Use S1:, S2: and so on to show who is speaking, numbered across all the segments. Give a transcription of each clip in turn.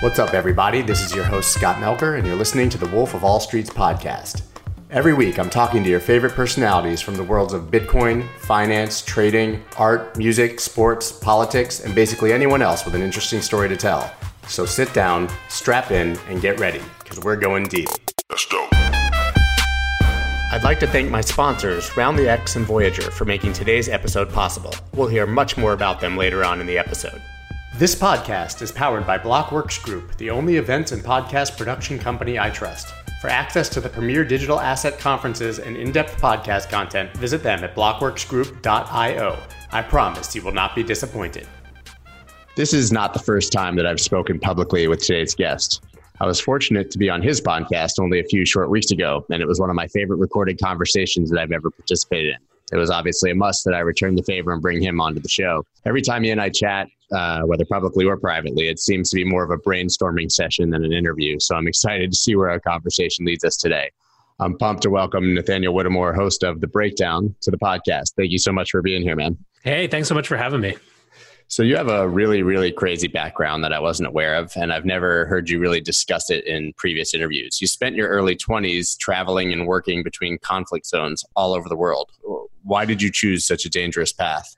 S1: What's up, everybody? This is your host, Scott Melker, and you're listening to the Wolf of All Streets podcast. Every week, I'm talking to your favorite personalities from the worlds of Bitcoin, finance, trading, art, music, sports, politics, and basically anyone else with an interesting story to tell. So sit down, strap in, and get ready, because we're going deep. Let's go. I'd like to thank my sponsors, RoundlyX and Voyager, for making today's episode possible. We'll hear much more about them later on in the episode. This podcast is powered by Blockworks Group, the only events and podcast production company I trust. For access to the premier digital asset conferences and in depth podcast content, visit them at blockworksgroup.io. I promise you will not be disappointed. This is not the first time that I've spoken publicly with today's guest. I was fortunate to be on his podcast only a few short weeks ago, and it was one of my favorite recorded conversations that I've ever participated in it was obviously a must that I return the favor and bring him onto the show. Every time he and I chat, uh, whether publicly or privately, it seems to be more of a brainstorming session than an interview. So I'm excited to see where our conversation leads us today. I'm pumped to welcome Nathaniel Whittemore, host of The Breakdown, to the podcast. Thank you so much for being here, man.
S2: Hey, thanks so much for having me.
S1: So you have a really, really crazy background that I wasn't aware of, and I've never heard you really discuss it in previous interviews. You spent your early 20s traveling and working between conflict zones all over the world. Why did you choose such a dangerous path?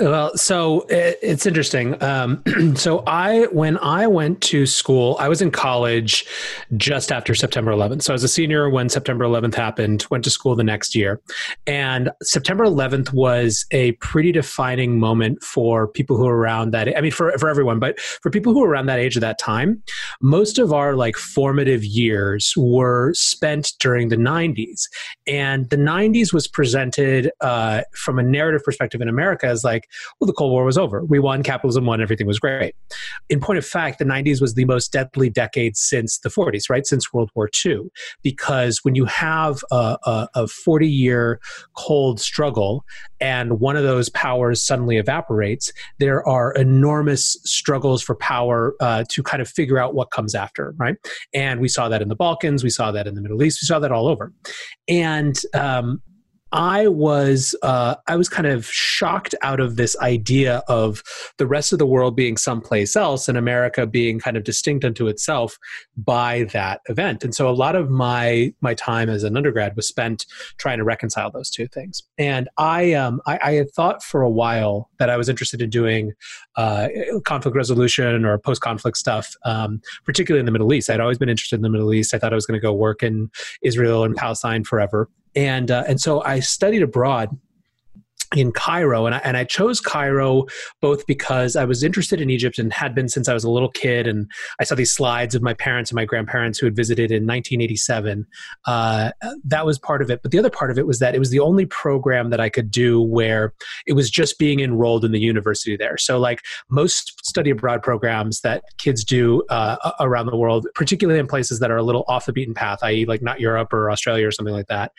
S2: Well, so it's interesting. Um, so I, when I went to school, I was in college just after September 11th. So I was a senior when September 11th happened. Went to school the next year, and September 11th was a pretty defining moment for people who were around that. I mean, for for everyone, but for people who were around that age at that time, most of our like formative years were spent during the 90s, and the 90s was presented uh, from a narrative perspective in America as like well, the Cold War was over. We won, capitalism won, everything was great. In point of fact, the 90s was the most deadly decade since the 40s, right? Since World War II. Because when you have a, a 40 year cold struggle and one of those powers suddenly evaporates, there are enormous struggles for power uh, to kind of figure out what comes after, right? And we saw that in the Balkans, we saw that in the Middle East, we saw that all over. And um, I was uh, I was kind of shocked out of this idea of the rest of the world being someplace else and America being kind of distinct unto itself by that event. And so a lot of my my time as an undergrad was spent trying to reconcile those two things. And I um, I, I had thought for a while that I was interested in doing uh, conflict resolution or post conflict stuff, um, particularly in the Middle East. I'd always been interested in the Middle East. I thought I was going to go work in Israel and Palestine forever and uh, and so I studied abroad in Cairo, and I, and I chose Cairo both because I was interested in Egypt and had been since I was a little kid, and I saw these slides of my parents and my grandparents who had visited in 1987. Uh, that was part of it, but the other part of it was that it was the only program that I could do where it was just being enrolled in the university there. So, like most study abroad programs that kids do uh, around the world, particularly in places that are a little off the beaten path, i.e., like not Europe or Australia or something like that,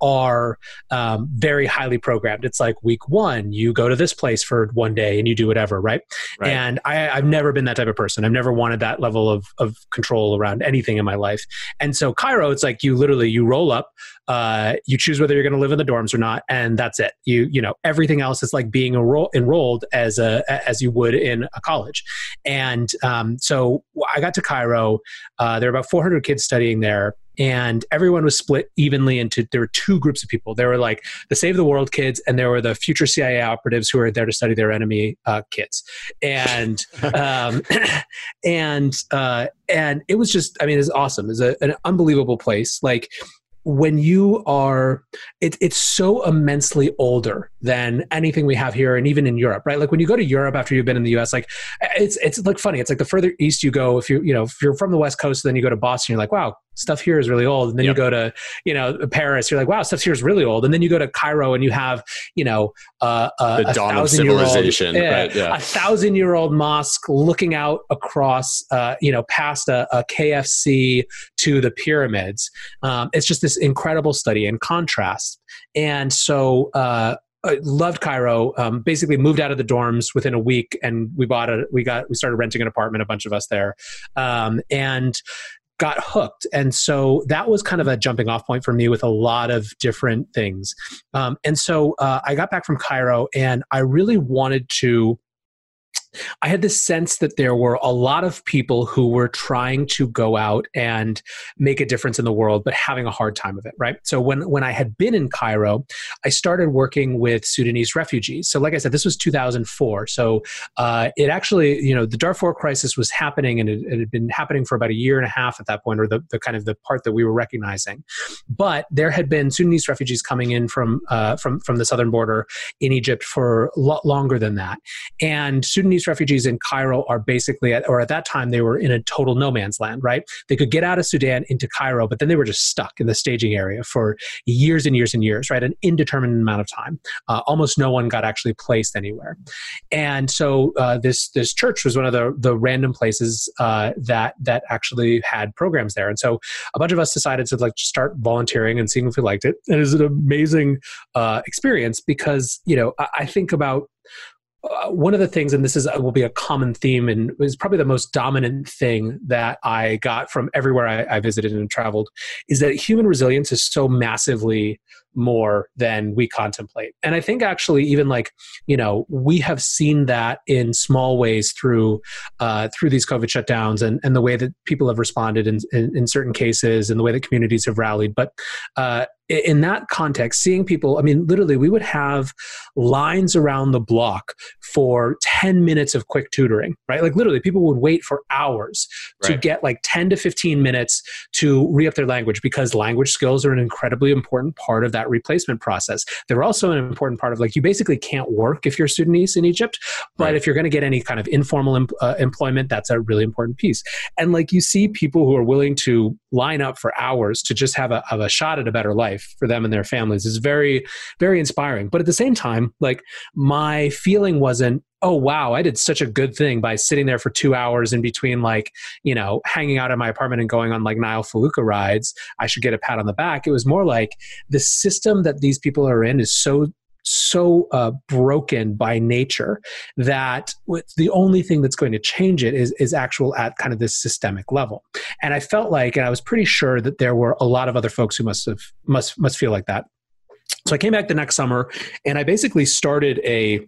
S2: are um, very highly programmed. It's like week one, you go to this place for one day and you do whatever, right? right. And I, have never been that type of person. I've never wanted that level of, of control around anything in my life. And so Cairo, it's like you literally you roll up, uh, you choose whether you're going to live in the dorms or not, and that's it. You you know everything else is like being enroll, enrolled as a as you would in a college. And um, so I got to Cairo. Uh, there were about 400 kids studying there and everyone was split evenly into there were two groups of people. There were like the save the world kids and there were the future cia operatives who were there to study their enemy uh, kids. And um, and uh, and it was just i mean it's awesome. It's an unbelievable place. Like when you are it, it's so immensely older than anything we have here and even in europe right? Like when you go to europe after you've been in the us like it's it's like funny. It's like the further east you go if you you know if you're from the west coast then you go to boston you're like wow stuff here is really old. And then yep. you go to you know paris you're like wow stuff here is really old. And then you go to cairo and you have you know uh,
S1: uh, the dawn of civilization
S2: old, right, yeah. a thousand year old mosque looking out across uh, you know past a, a, kfc to the pyramids. Um, it's just this incredible study in contrast. And so I loved Cairo. Um, basically, moved out of the dorms within a week, and we bought a. We got we started renting an apartment. A bunch of us there, um, and got hooked. And so that was kind of a jumping off point for me with a lot of different things. Um, and so uh, I got back from Cairo and I really wanted to I had this sense that there were a lot of people who were trying to go out and make a difference in the world, but having a hard time of it, right? So when, when I had been in Cairo, I started working with Sudanese refugees. So, like I said, this was 2004. So uh, it actually, you know, the Darfur crisis was happening and it, it, had been happening for about a year and a half at that point, or the, the kind of the part that we were recognizing. But there had been Sudanese refugees coming in from, uh, from, from the southern border in Egypt for a lot longer than that. And Sudanese refugees in Cairo are basically, at, or at that time, they were in a total no man's land, right? They could get out of Sudan into Cairo, but then they were just stuck in the staging area for years and years and years, right? An indeterminate amount of time. Uh, almost no one got actually placed anywhere. And so uh, this this church was one of the the random places uh, that that actually had programs there. And so a bunch of us decided to like start volunteering and seeing if we liked it. And it was an amazing uh, experience because you know I, I think about uh, one of the things, and this is will be a common theme, and is probably the most dominant thing that I got from everywhere I, I visited and traveled, is that human resilience is so massively more than we contemplate. And I think actually, even like you know, we have seen that in small ways through uh, through these COVID shutdowns and and the way that people have responded in, in, in certain cases and the way that communities have rallied. But uh, in that context, seeing people, I mean, literally, we would have lines around the block for 10 minutes of quick tutoring, right? Like, literally, people would wait for hours right. to get like 10 to 15 minutes to re up their language because language skills are an incredibly important part of that replacement process. They're also an important part of like, you basically can't work if you're Sudanese in Egypt, but right. if you're going to get any kind of informal em- uh, employment, that's a really important piece. And like, you see people who are willing to line up for hours to just have a, have a shot at a better life for them and their families is very very inspiring but at the same time like my feeling wasn't oh wow i did such a good thing by sitting there for two hours in between like you know hanging out in my apartment and going on like nile felucca rides i should get a pat on the back it was more like the system that these people are in is so so uh, broken by nature that the only thing that's going to change it is, is actual at kind of this systemic level. And I felt like, and I was pretty sure that there were a lot of other folks who must have must must feel like that. So I came back the next summer, and I basically started a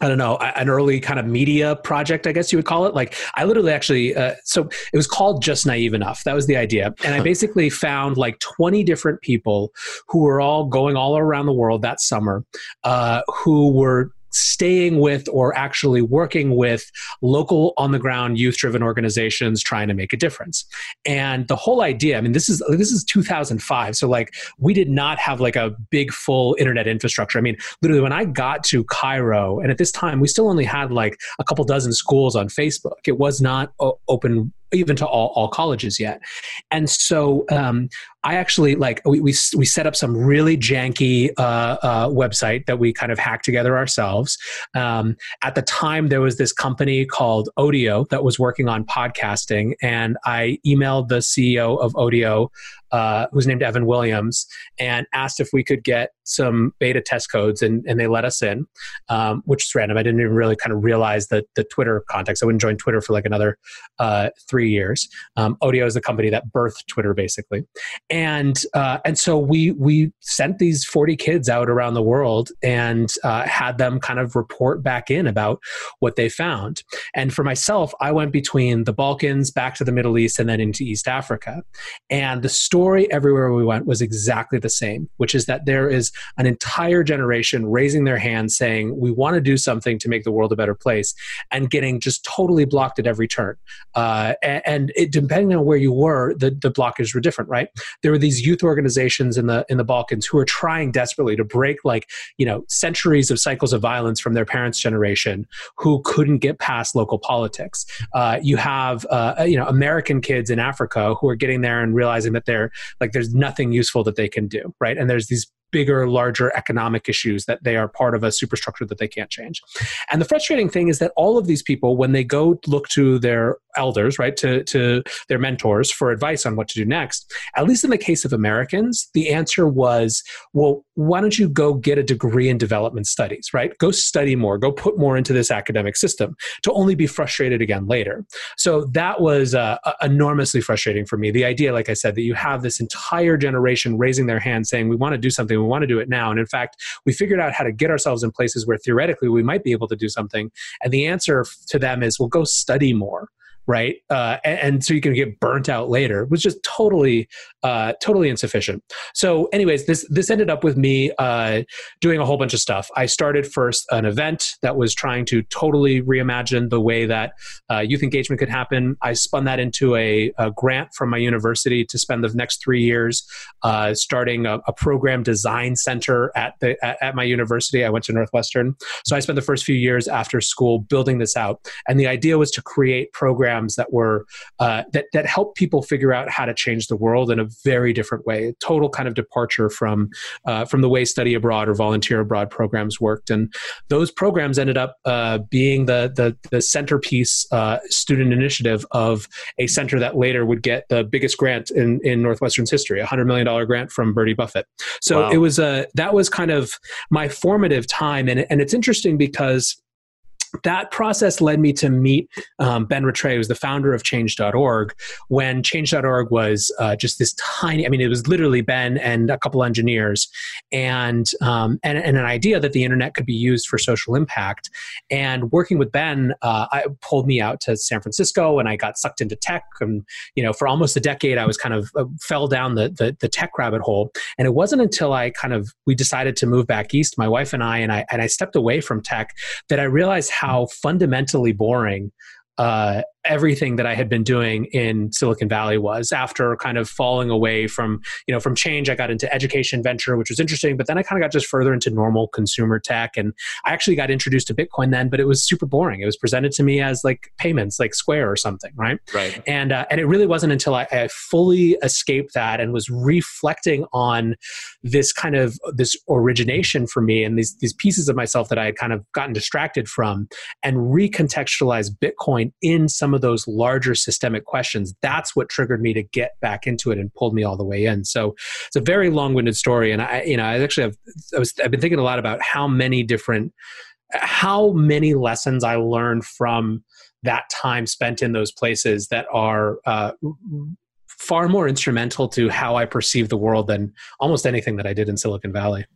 S2: I don't know, an early kind of media project, I guess you would call it. Like, I literally actually, uh, so it was called Just Naive Enough. That was the idea. And I basically found like 20 different people who were all going all around the world that summer uh, who were staying with or actually working with local on the ground youth driven organizations trying to make a difference. And the whole idea i mean this is this is 2005 so like we did not have like a big full internet infrastructure. I mean literally when i got to cairo and at this time we still only had like a couple dozen schools on facebook. It was not open even to all, all colleges yet. And so um, I actually like we, we, we set up some really janky uh, uh, website that we kind of hacked together ourselves. Um, at the time, there was this company called Odeo that was working on podcasting, and I emailed the CEO of Odeo uh, who's named Evan Williams, and asked if we could get some beta test codes, and, and they let us in, um, which is random. I didn't even really kind of realize the, the Twitter context. I wouldn't join Twitter for like another uh, three years. Um, Odeo is the company that birthed Twitter, basically, and uh, and so we we sent these forty kids out around the world and uh, had them kind of report back in about what they found. And for myself, I went between the Balkans, back to the Middle East, and then into East Africa, and the story story everywhere we went was exactly the same, which is that there is an entire generation raising their hand saying, We want to do something to make the world a better place, and getting just totally blocked at every turn. Uh, and it, depending on where you were, the, the blockages were different, right? There were these youth organizations in the in the Balkans who were trying desperately to break like, you know, centuries of cycles of violence from their parents' generation who couldn't get past local politics. Uh, you have uh, you know American kids in Africa who are getting there and realizing that they're like there's nothing useful that they can do right? And there's these bigger larger economic issues that they are part of a superstructure that they can't change and the frustrating thing is that all of these people when they go look to their elders, right, to, to their mentors for advice on what to do next. At least in the case of Americans, the answer was, well, why don't you go get a degree in development studies, right? Go study more, go put more into this academic system to only be frustrated again later. So that was uh, enormously frustrating for me. The idea, like I said, that you have this entire generation raising their hand saying, we want to do something, we want to do it now. And in fact, we figured out how to get ourselves in places where theoretically we might be able to do something. And the answer to them is, well, go study more right? Uh, and, and, so you can get burnt out later, which is totally, uh, totally insufficient. So, anyways, this this ended up with me uh, doing a whole bunch of stuff. I started first an event that was trying to totally reimagine the way that uh, youth engagement could happen. I spun that into a, a, grant from my university to spend the next three years uh, starting a, a, program design center at the at, at my university. I went to Northwestern, so I spent the first few years after school building this out, and the idea was to create programs programs that were uh, that that help people figure out how to change the world in a very different way. A total kind of departure from uh, from the way study abroad or volunteer abroad programs worked, and those programs ended up uh, being the the, the centerpiece uh, student initiative of a center that later would get the biggest grant in in Northwestern's history, a hundred million dollar grant from Bertie Buffett. So wow. it was a that was kind of my formative time, and and it's interesting because that process led me to meet um, Ben Rattray, who's the founder of Change.org, when Change.org was uh, just this tiny, I mean, it was literally Ben and a couple engineers and, um, and, and, an idea that the internet could be used for social impact. And working with Ben, uh, I pulled me out to San Francisco and I got sucked into tech. And, you know, for almost a decade, I was kind of uh, fell down the, the, the tech rabbit hole. And it wasn't until I kind of, we decided to move back east, my wife and I, and I, and I stepped away from tech that I realized how how fundamentally boring uh, everything that I had been doing in Silicon Valley was after kind of falling away from, you know, from change. I got into education venture, which was interesting, but then I kind of got just further into normal consumer tech. And I actually got introduced to Bitcoin then, but it was super boring. It was presented to me as like payments, like Square or something, right?
S1: Right.
S2: And, uh, and it really wasn't until I, I fully escaped that and was reflecting on this kind of this origination for me and these, these pieces of myself that I had kind of gotten distracted from and recontextualized Bitcoin in some of those larger systemic questions, that's what triggered me to get back into it and pulled me all the way in. So it's a very long-winded story, and I, you know, I actually have I was I've been thinking a lot about how many different how many lessons I learned from that time spent in those places that are uh, far more instrumental to how I perceive the world than almost anything that I did in Silicon Valley.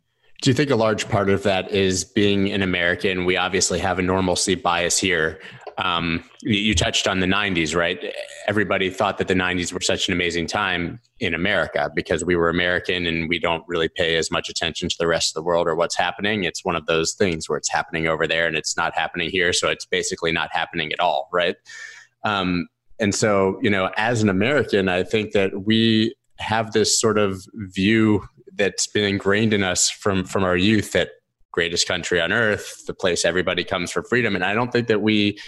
S1: Do you think a large part of that is being an American? We obviously have a normalcy bias here. Um, you touched on the 90s, right? Everybody thought that the 90s were such an amazing time in America because we were American and we don't really pay as much attention to the rest of the world or what's happening. It's one of those things where it's happening over there and it's not happening here. So it's basically not happening at all, right? Um, and so, you know, as an American, I think that we have this sort of view that's been ingrained in us from from our youth that greatest country on earth, the place everybody comes for freedom. And I don't think that we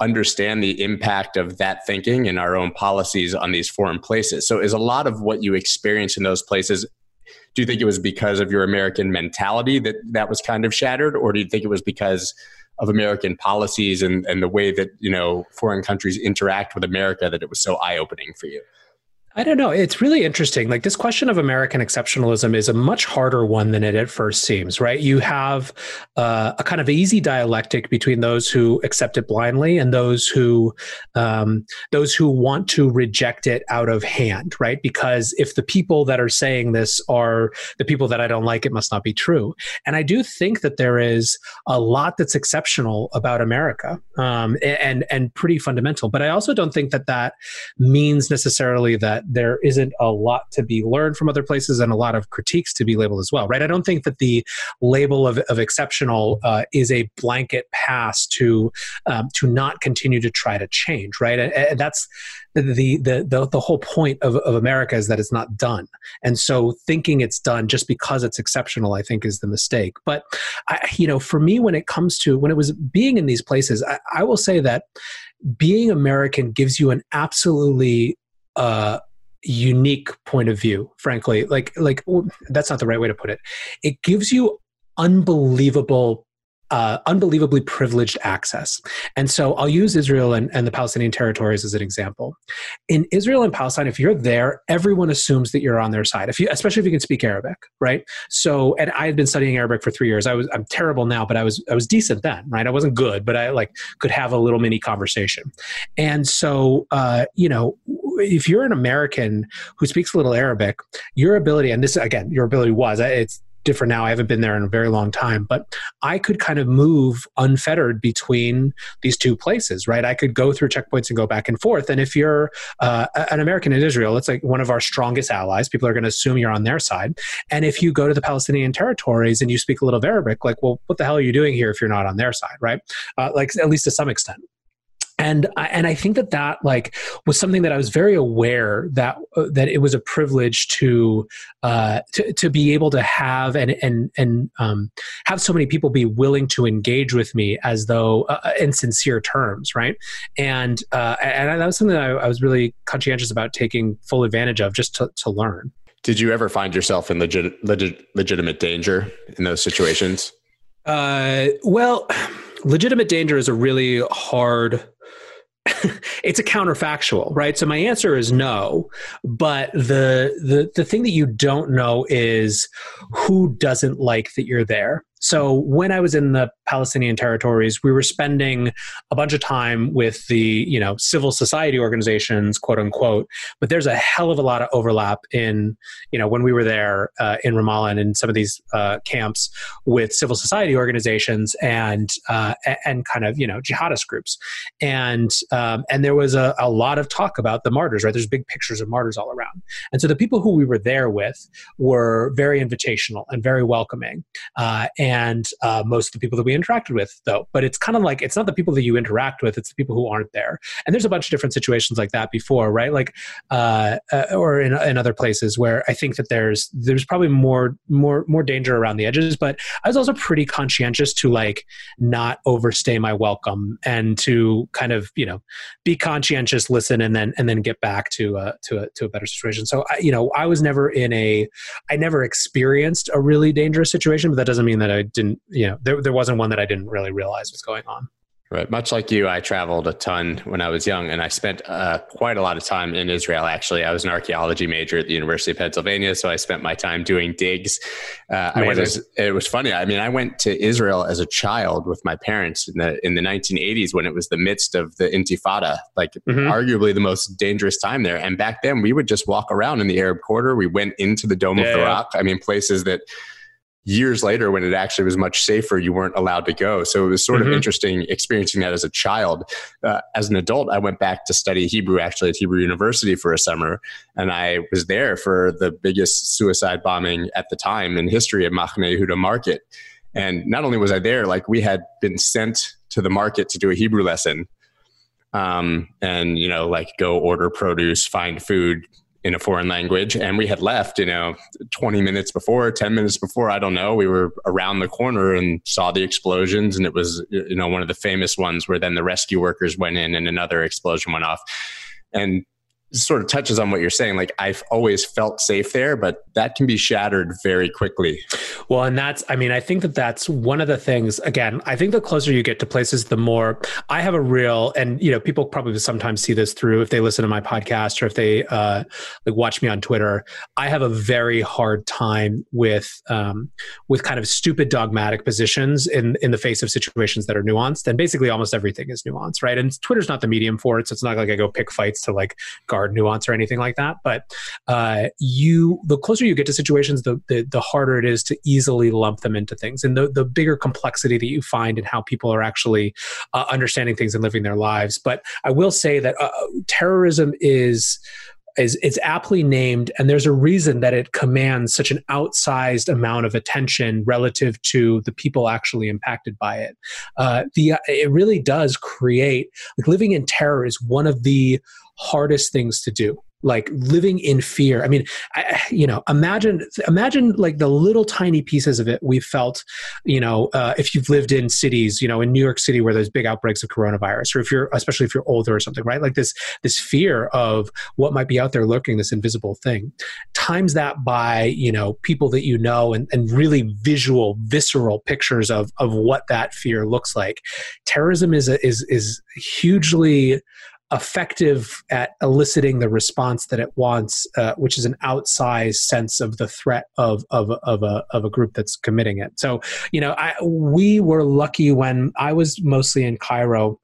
S1: understand the impact of that thinking and our own policies on these foreign places. So, is a lot of what you experience in those places? Do you think it was because of your American mentality that that was kind of shattered, or do you think it was because of American policies and, and the way that you know foreign countries interact with America that it was so eye opening for you?
S2: I don't know. It's really interesting. Like this question of American exceptionalism is a much harder one than it at first seems, right? You have uh, a kind of easy dialectic between those who accept it blindly and those who um, those who want to reject it out of hand, right? Because if the people that are saying this are the people that I don't like, it must not be true. And I do think that there is a lot that's exceptional about America um, and and pretty fundamental. But I also don't think that that means necessarily that there isn't a lot to be learned from other places and a lot of critiques to be labeled as well, right? I don't think that the label of, of exceptional uh, is a blanket pass to um, to not continue to try to change, right? And, and that's the, the the the whole point of, of America is that it's not done, and so thinking it's done just because it's exceptional, I think, is the mistake. But I, you know, for me, when it comes to when it was being in these places, I, I will say that being American gives you an absolutely uh, unique point of view frankly. Like like that's not the right way to put it. It gives you unbelievable uh, unbelievably privileged access. And so I'll use Israel and, and the Palestinian territories as an example. In Israel and Palestine, if you're there, everyone assumes that you're on their side. If you, especially if you can speak Arabic, right? So, and I had been studying Arabic for three years. I was I'm terrible now, but I was I was decent then, right? I wasn't good, but I like could have a little mini conversation. And so, uh, you know, if you're an American who speaks a little Arabic, your ability, and this again, your ability was it's different now. I haven't been there in a very long time, but I could kind of move unfettered between these two places, right? I could go through checkpoints and go back and forth. And if you're uh, an American in Israel, it's like one of our strongest allies. People are going to assume you're on their side. And if you go to the Palestinian territories and you speak a little Arabic, like, well, what the hell are you doing here if you're not on their side, right? Uh, like, at least to some extent and I, and I think that that like was something that I was very aware that uh, that it was a privilege to uh, to to be able to have and and and um, have so many people be willing to engage with me as though uh, uh in sincere terms, right? And uh, and that was something that I, I was really conscientious about taking full advantage of just to to learn.
S1: Did you ever find yourself in legit, legit legitimate danger in those situations?
S2: Uh, well, legitimate danger is a really hard it's a counterfactual, right? So my answer is no, but the the the thing that you don't know is who doesn't like that you're there. So when I was in the Palestinian territories, we were spending a bunch of time with the you know civil society organizations, quote unquote. But there's a hell of a lot of overlap in you know when we were there uh, in Ramallah and in some of these uh, camps with civil society organizations and uh, and kind of you know jihadist groups, and um, and there was a, a lot of talk about the martyrs. Right, there's big pictures of martyrs all around, and so the people who we were there with were very invitational and very welcoming, uh, and uh, most of the people that we interacted with, though. But it's kind of like it's not the people that you interact with; it's the people who aren't there. And there's a bunch of different situations like that before, right? Like, uh, uh, or in, in other places where I think that there's there's probably more more more danger around the edges. But I was also pretty conscientious to like not overstay my welcome and to kind of you know be conscientious, listen, and then and then get back to uh, to a to a better situation. So I, you know, I was never in a I never experienced a really dangerous situation, but that doesn't mean that I didn't, you know, there, there wasn't one that I didn't really realize was going on.
S1: Right. Much like you, I traveled a ton when I was young, and I spent uh, quite a lot of time in Israel. Actually, I was an archaeology major at the University of Pennsylvania, so I spent my time doing digs. Uh, I went as, it was funny. I mean, I went to Israel as a child with my parents in the in the 1980s when it was the midst of the Intifada, like mm-hmm. arguably the most dangerous time there. And back then, we would just walk around in the Arab Quarter. We went into the Dome yeah, of the Rock. I mean, places that years later when it actually was much safer you weren't allowed to go. So it was sort mm-hmm. of interesting experiencing that as a child. Uh, as an adult i went back to study hebrew actually at hebrew university for a summer and i was there for the biggest suicide bombing at the time in history at machne yehuda market. And not only was i there like we had been sent to the market to do a hebrew lesson um, and you know like go order produce find food in a foreign language and we had left you know 20 minutes before 10 minutes before i don't know we were around the corner and saw the explosions and it was you know one of the famous ones where then the rescue workers went in and another explosion went off. And sort of touches on what you're saying. Like I've always felt safe there, but that can be shattered very quickly.
S2: Well, and that's, I mean, I think that that's one of the things, again, I think the closer you get to places, the more I have a real, and, you know, people probably sometimes see this through if they listen to my podcast or if they uh, like watch me on Twitter. I have a very hard time with, um, with kind of stupid dogmatic positions in, in the face of situations that are nuanced. And basically almost everything is nuanced, right? And Twitter's not the medium for it. So it's not like I go pick fights to like guard hard nuance or anything like that. But uh, you, the closer you get to situations, the, the, the harder it is to easily lump them into things, and the the bigger complexity that you find in how people are actually uh, understanding things and living their lives. But I will say that uh, terrorism is is it's aptly named and there's a reason that it commands such an outsized amount of attention relative to the people actually impacted by it uh, the it really does create like living in terror is one of the hardest things to do like living in fear. I mean I, you know imagine imagine like the little tiny pieces of it we felt you know uh, if you've lived in cities you know in new york city where there's big outbreaks of coronavirus or if you're especially if you're older or something right? Like this this fear of what might be out there lurking this invisible thing times that by you know people that you know and, and really visual visceral pictures of of what that fear looks like. Terrorism is a, is is hugely effective at eliciting the response that it wants, uh, which is an outsized sense of the threat of of of a of a group that's committing it. So, you know, I, we were lucky when I was mostly in Cairo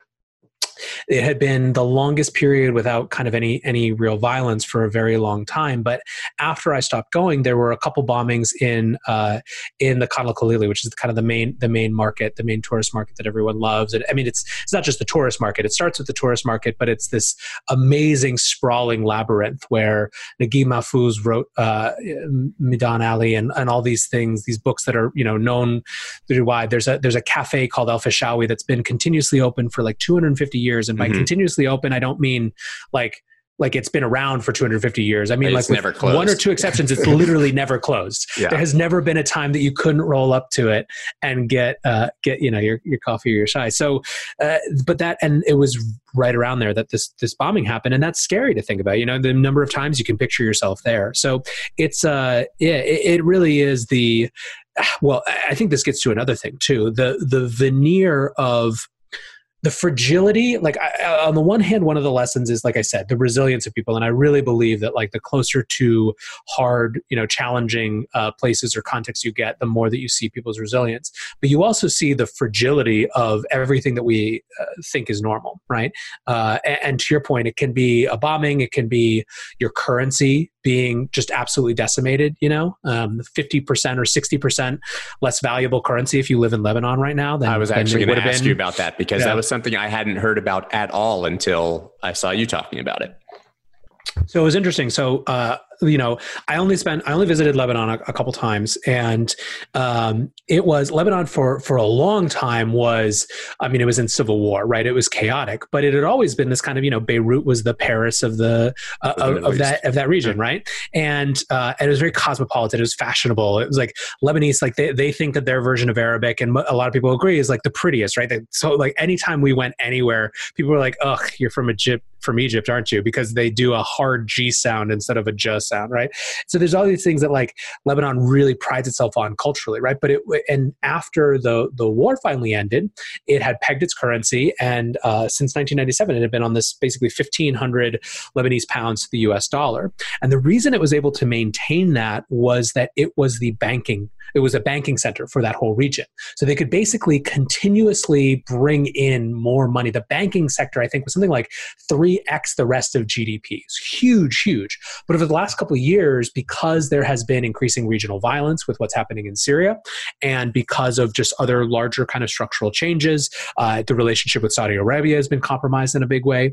S2: it had been the longest period without kind of any any real violence for a very long time. But after I stopped going, there were a couple bombings in uh, in the Khan Khalili, which is kind of the main the main market, the main tourist market that everyone loves. And I mean, it's it's not just the tourist market. It starts with the tourist market, but it's this amazing sprawling labyrinth where Naguib Mahfouz wrote uh, Midaq Alley and, and all these things, these books that are you know known wide. There's a there's a cafe called Al Fishawi that's been continuously open for like 250 years years. And by mm-hmm. continuously open, I don't mean like like it's been around for 250 years. I mean,
S1: it's
S2: like
S1: one
S2: or two exceptions, it's literally never closed. Yeah. There has never been a time that you couldn't roll up to it and get uh, get you know your your coffee or your chai. So, uh, but that and it was right around there that this this bombing happened, and that's scary to think about. You know, the number of times you can picture yourself there. So it's uh yeah, it, it really is the well. I think this gets to another thing too. The the veneer of the fragility like I, on the one hand one of the lessons is like i said the resilience of people and i really believe that like the closer to hard you know challenging uh, places or contexts you get the more that you see people's resilience but you also see the fragility of everything that we uh, think is normal right uh, and, and to your point it can be a bombing it can be your currency being just absolutely decimated you know um, 50% or 60% less valuable currency if you live in lebanon right now than
S1: i was actually going to ask been. you about that because yeah. that was something i hadn't heard about at all until i saw you talking about it.
S2: So it was interesting. So uh, you know, I only spent, I only visited Lebanon a, a couple times, and um, it was Lebanon for for a long time was, I mean, it was in civil war, right? It was chaotic, but it had always been this kind of, you know, Beirut was the Paris of the uh, of, of, that of that region, yeah. right? And uh, and it was very cosmopolitan. It was fashionable. It was like Lebanese, like they they think that their version of Arabic, and a lot of people agree, is like the prettiest, right? They, so like anytime we went anywhere, people were like, "Ugh, you're from Egypt." From Egypt, aren't you? Because they do a hard G sound instead of a J sound, right? So there's all these things that like Lebanon really prides itself on culturally, right? But it and after the the war finally ended, it had pegged its currency, and uh, since 1997, it had been on this basically 1,500 Lebanese pounds to the U.S. dollar. And the reason it was able to maintain that was that it was the banking it was a banking center for that whole region. So they could basically continuously bring in more money. The banking sector, I think, was something like 3x the rest of GDP. It's huge, huge. But over the last couple of years, because there has been increasing regional violence with what's happening in Syria, and because of just other larger kind of structural changes, uh, the relationship with Saudi Arabia has been compromised in a big way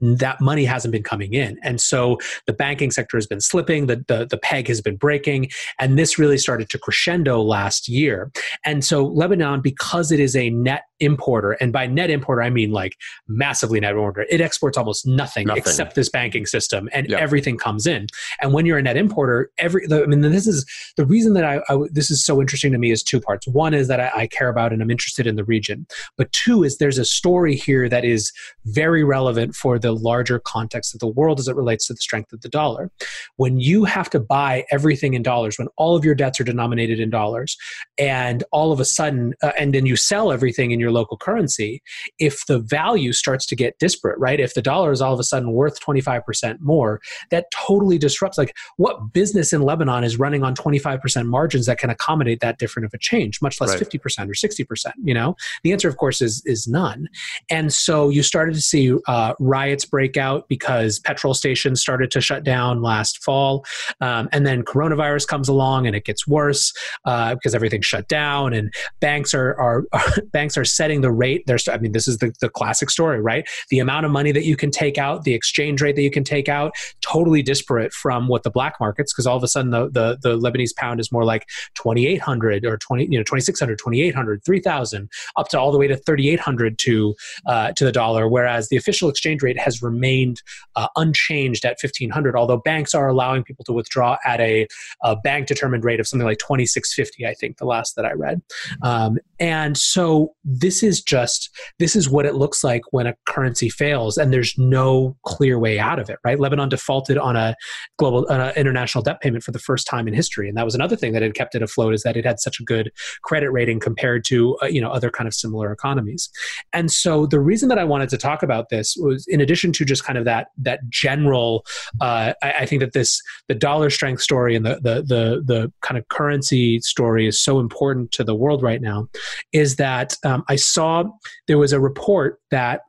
S2: that money hasn't been coming in. And so the banking sector has been slipping, the, the, the, peg has been breaking, and this really started to crescendo last year. And so Lebanon, because it is a net importer, and by net importer, I mean like massively net importer, it exports almost nothing, nothing. except this banking system, and yep. everything comes in. And when you're a net importer, every, I mean, this is the reason that I, I this is so interesting to me is two parts. One is that I, I care about and I'm interested in the region, but two is there's a story here that is very relevant for the larger context of the world as it relates to the strength of the dollar. When you have to buy everything in dollars, when all of your debts are denominated in dollars, and all of a sudden, uh, and then you sell everything in your local currency, if the value starts to get disparate, right? If the dollar is all of a sudden worth 25% more, that totally disrupts. Like, what business in Lebanon is running on 25% margins that can accommodate that different of a change, much less right. 50% or 60%? You know, the answer, of course, is is none. And so you started to see uh, riots break out because petrol stations started to shut down last fall. Um, and then coronavirus comes along and it gets worse uh, because everything's shut down and banks are, are, are, banks are setting the rate. There's, I mean, this is the, the classic story, right? The amount of money that you can take out, the exchange rate that you can take out, totally disparate from what the black markets, because all of a sudden the, the, the Lebanese pound is more like 2,800 or 20, you know, 2,600, 2,800, 3,000, up to all the way to 3,800 to, uh, to the dollar, whereas the official exchange rate has remained uh, unchanged at 1,500, although banks are allowing people to withdraw at a, a bank determined rate of something like 2650, I think, the last that I read. Um, and so this is just, this is what it looks like when a currency fails and there's no clear way out of it, right? Lebanon defaulted on a global, uh, international debt payment for the first time in history. And that was another thing that had kept it afloat is that it had such a good credit rating compared to, uh, you know, other kind of similar economies. And so the reason that I wanted to talk about this was in addition to just kind of that, that general, uh, I, I think that this, the dollar strength story and the, the, the, the kind of currency story is so important to the world right now is that um, I saw there was a report that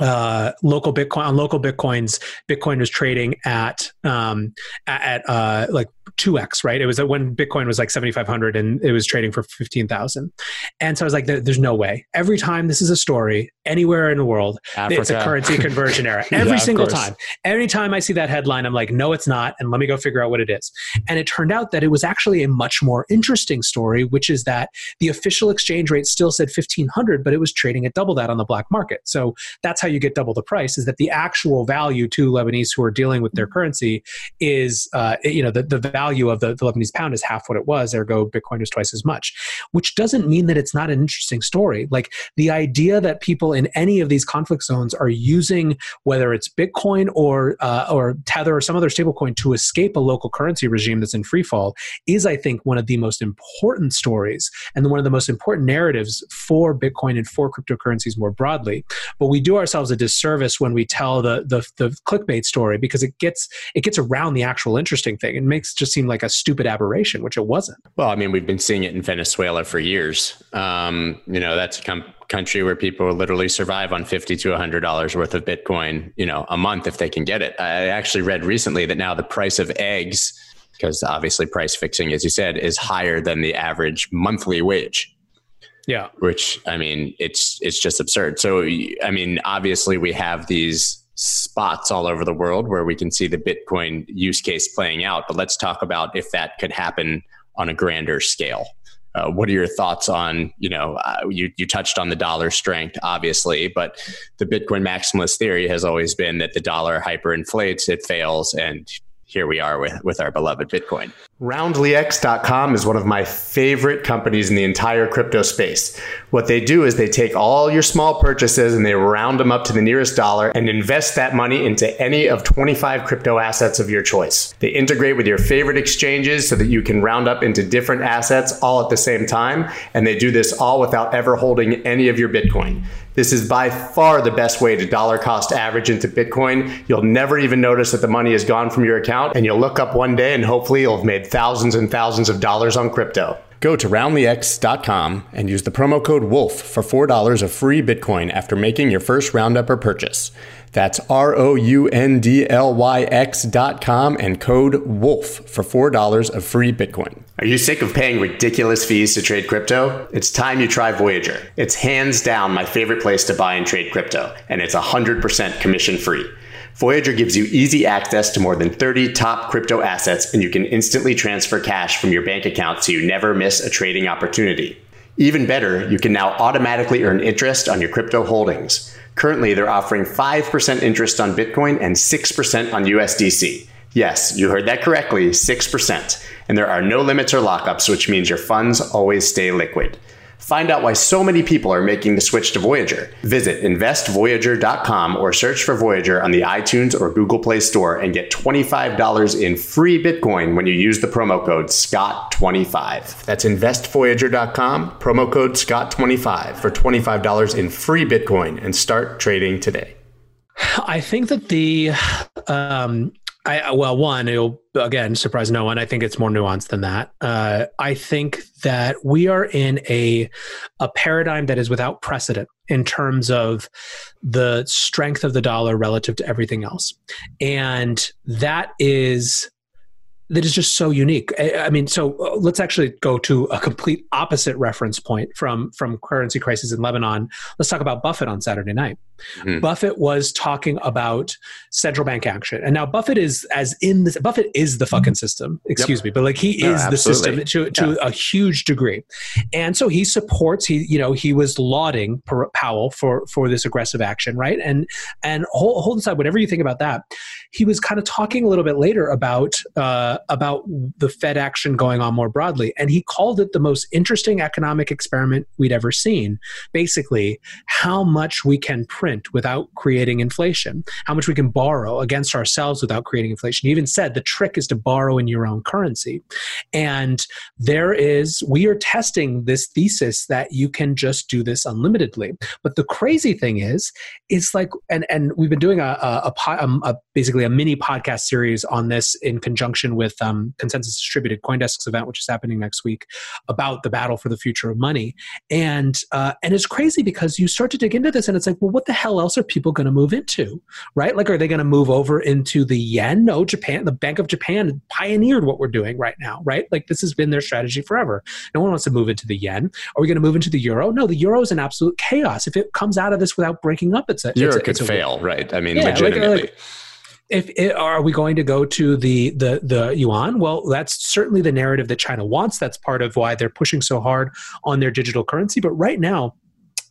S2: uh, local Bitcoin on LocalBitcoins, Bitcoin was trading at um, at uh, like 2x, right? It was when Bitcoin was like 7,500 and it was trading for 15,000. And so I was like, there's no way. Every time this is a story, anywhere in the world, Africa. it's a currency conversion error. Every yeah, single time. Every time I see that headline, I'm like, no, it's not. And let me go figure out what it is. And it turned out that it was actually a much more interesting story, which is that the official exchange rate still said 1,500, but it was trading at double that on the black market. So that's how you get double the price is that the actual value to Lebanese who are dealing with their currency is, uh, you know, the, the value of the, the Lebanese pound is half what it was, ergo Bitcoin is twice as much, which doesn't mean that it's not an interesting story. Like the idea that people in any of these conflict zones are using whether it's Bitcoin or uh, or Tether or some other stablecoin to escape a local currency regime that's in free fall is, I think, one of the most important stories and one of the most important narratives for Bitcoin and for cryptocurrencies more broadly. But we do ourselves a disservice when we tell the the, the clickbait story because it gets it gets around the actual interesting thing. It makes just seem like a stupid aberration, which it wasn't.
S1: Well, I mean, we've been seeing it in Venezuela for years. Um, you know, that's a com- country where people literally survive on fifty to hundred dollars worth of Bitcoin, you know, a month if they can get it. I actually read recently that now the price of eggs, because obviously price fixing, as you said, is higher than the average monthly wage.
S2: Yeah.
S1: Which I mean, it's it's just absurd. So I mean, obviously we have these spots all over the world where we can see the Bitcoin use case playing out. But let's talk about if that could happen on a grander scale. Uh, what are your thoughts on you know uh, you you touched on the dollar strength obviously but the bitcoin maximalist theory has always been that the dollar hyperinflates it fails and here we are with, with our beloved Bitcoin. Roundlyx.com is one of my favorite companies in the entire crypto space. What they do is they take all your small purchases and they round them up to the nearest dollar and invest that money into any of 25 crypto assets of your choice. They integrate with your favorite exchanges so that you can round up into different assets all at the same time. And they do this all without ever holding any of your Bitcoin. This is by far the best way to dollar cost average into Bitcoin. You'll never even notice that the money has gone from your account, and you'll look up one day and hopefully you'll have made thousands and thousands of dollars on crypto. Go to roundlyx.com and use the promo code WOLF for $4 of free Bitcoin after making your first roundup or purchase. That's R O U N D L Y X.com and code WOLF for $4 of free Bitcoin. Are you sick of paying ridiculous fees to trade crypto? It's time you try Voyager. It's hands down my favorite place to buy and trade crypto, and it's 100% commission free. Voyager gives you easy access to more than 30 top crypto assets, and you can instantly transfer cash from your bank account so you never miss a trading opportunity. Even better, you can now automatically earn interest on your crypto holdings. Currently, they're offering 5% interest on Bitcoin and 6% on USDC. Yes, you heard that correctly 6%. And there are no limits or lockups, which means your funds always stay liquid. Find out why so many people are making the switch to Voyager. Visit investvoyager.com or search for Voyager on the iTunes or Google Play Store and get $25 in free Bitcoin when you use the promo code SCOTT25. That's investvoyager.com, promo code SCOTT25 for $25 in free Bitcoin and start trading today.
S2: I think that the um, I well, one, it'll again surprise no one. I think it's more nuanced than that. Uh, I think that we are in a a paradigm that is without precedent in terms of the strength of the dollar relative to everything else, and that is that is just so unique. I mean, so uh, let's actually go to a complete opposite reference point from from currency crisis in Lebanon. Let's talk about Buffett on Saturday night. Mm-hmm. Buffett was talking about central bank action, and now Buffett is as in this. Buffett is the fucking system. Excuse yep. me, but like he no, is absolutely. the system to to yeah. a huge degree, and so he supports. He you know he was lauding Powell for for this aggressive action, right? And and hold, hold aside whatever you think about that. He was kind of talking a little bit later about. Uh, about the Fed action going on more broadly. And he called it the most interesting economic experiment we'd ever seen. Basically, how much we can print without creating inflation, how much we can borrow against ourselves without creating inflation. He even said the trick is to borrow in your own currency. And there is, we are testing this thesis that you can just do this unlimitedly. But the crazy thing is, it's like, and, and we've been doing a, a, a, a basically a mini podcast series on this in conjunction with with um, Consensus Distributed CoinDesk's event, which is happening next week, about the battle for the future of money. And uh, and it's crazy because you start to dig into this, and it's like, well, what the hell else are people going to move into, right? Like, are they going to move over into the yen? No, Japan, the Bank of Japan pioneered what we're doing right now, right? Like, this has been their strategy forever. No one wants to move into the yen. Are we going to move into the euro? No, the euro is an absolute chaos. If it comes out of this without breaking up, it's a
S1: euro
S2: it's a,
S1: could
S2: it's a
S1: fail, right? I mean, yeah, uh, legitimately. Like, like,
S2: if it, are we going to go to the the the yuan well that's certainly the narrative that china wants that's part of why they're pushing so hard on their digital currency but right now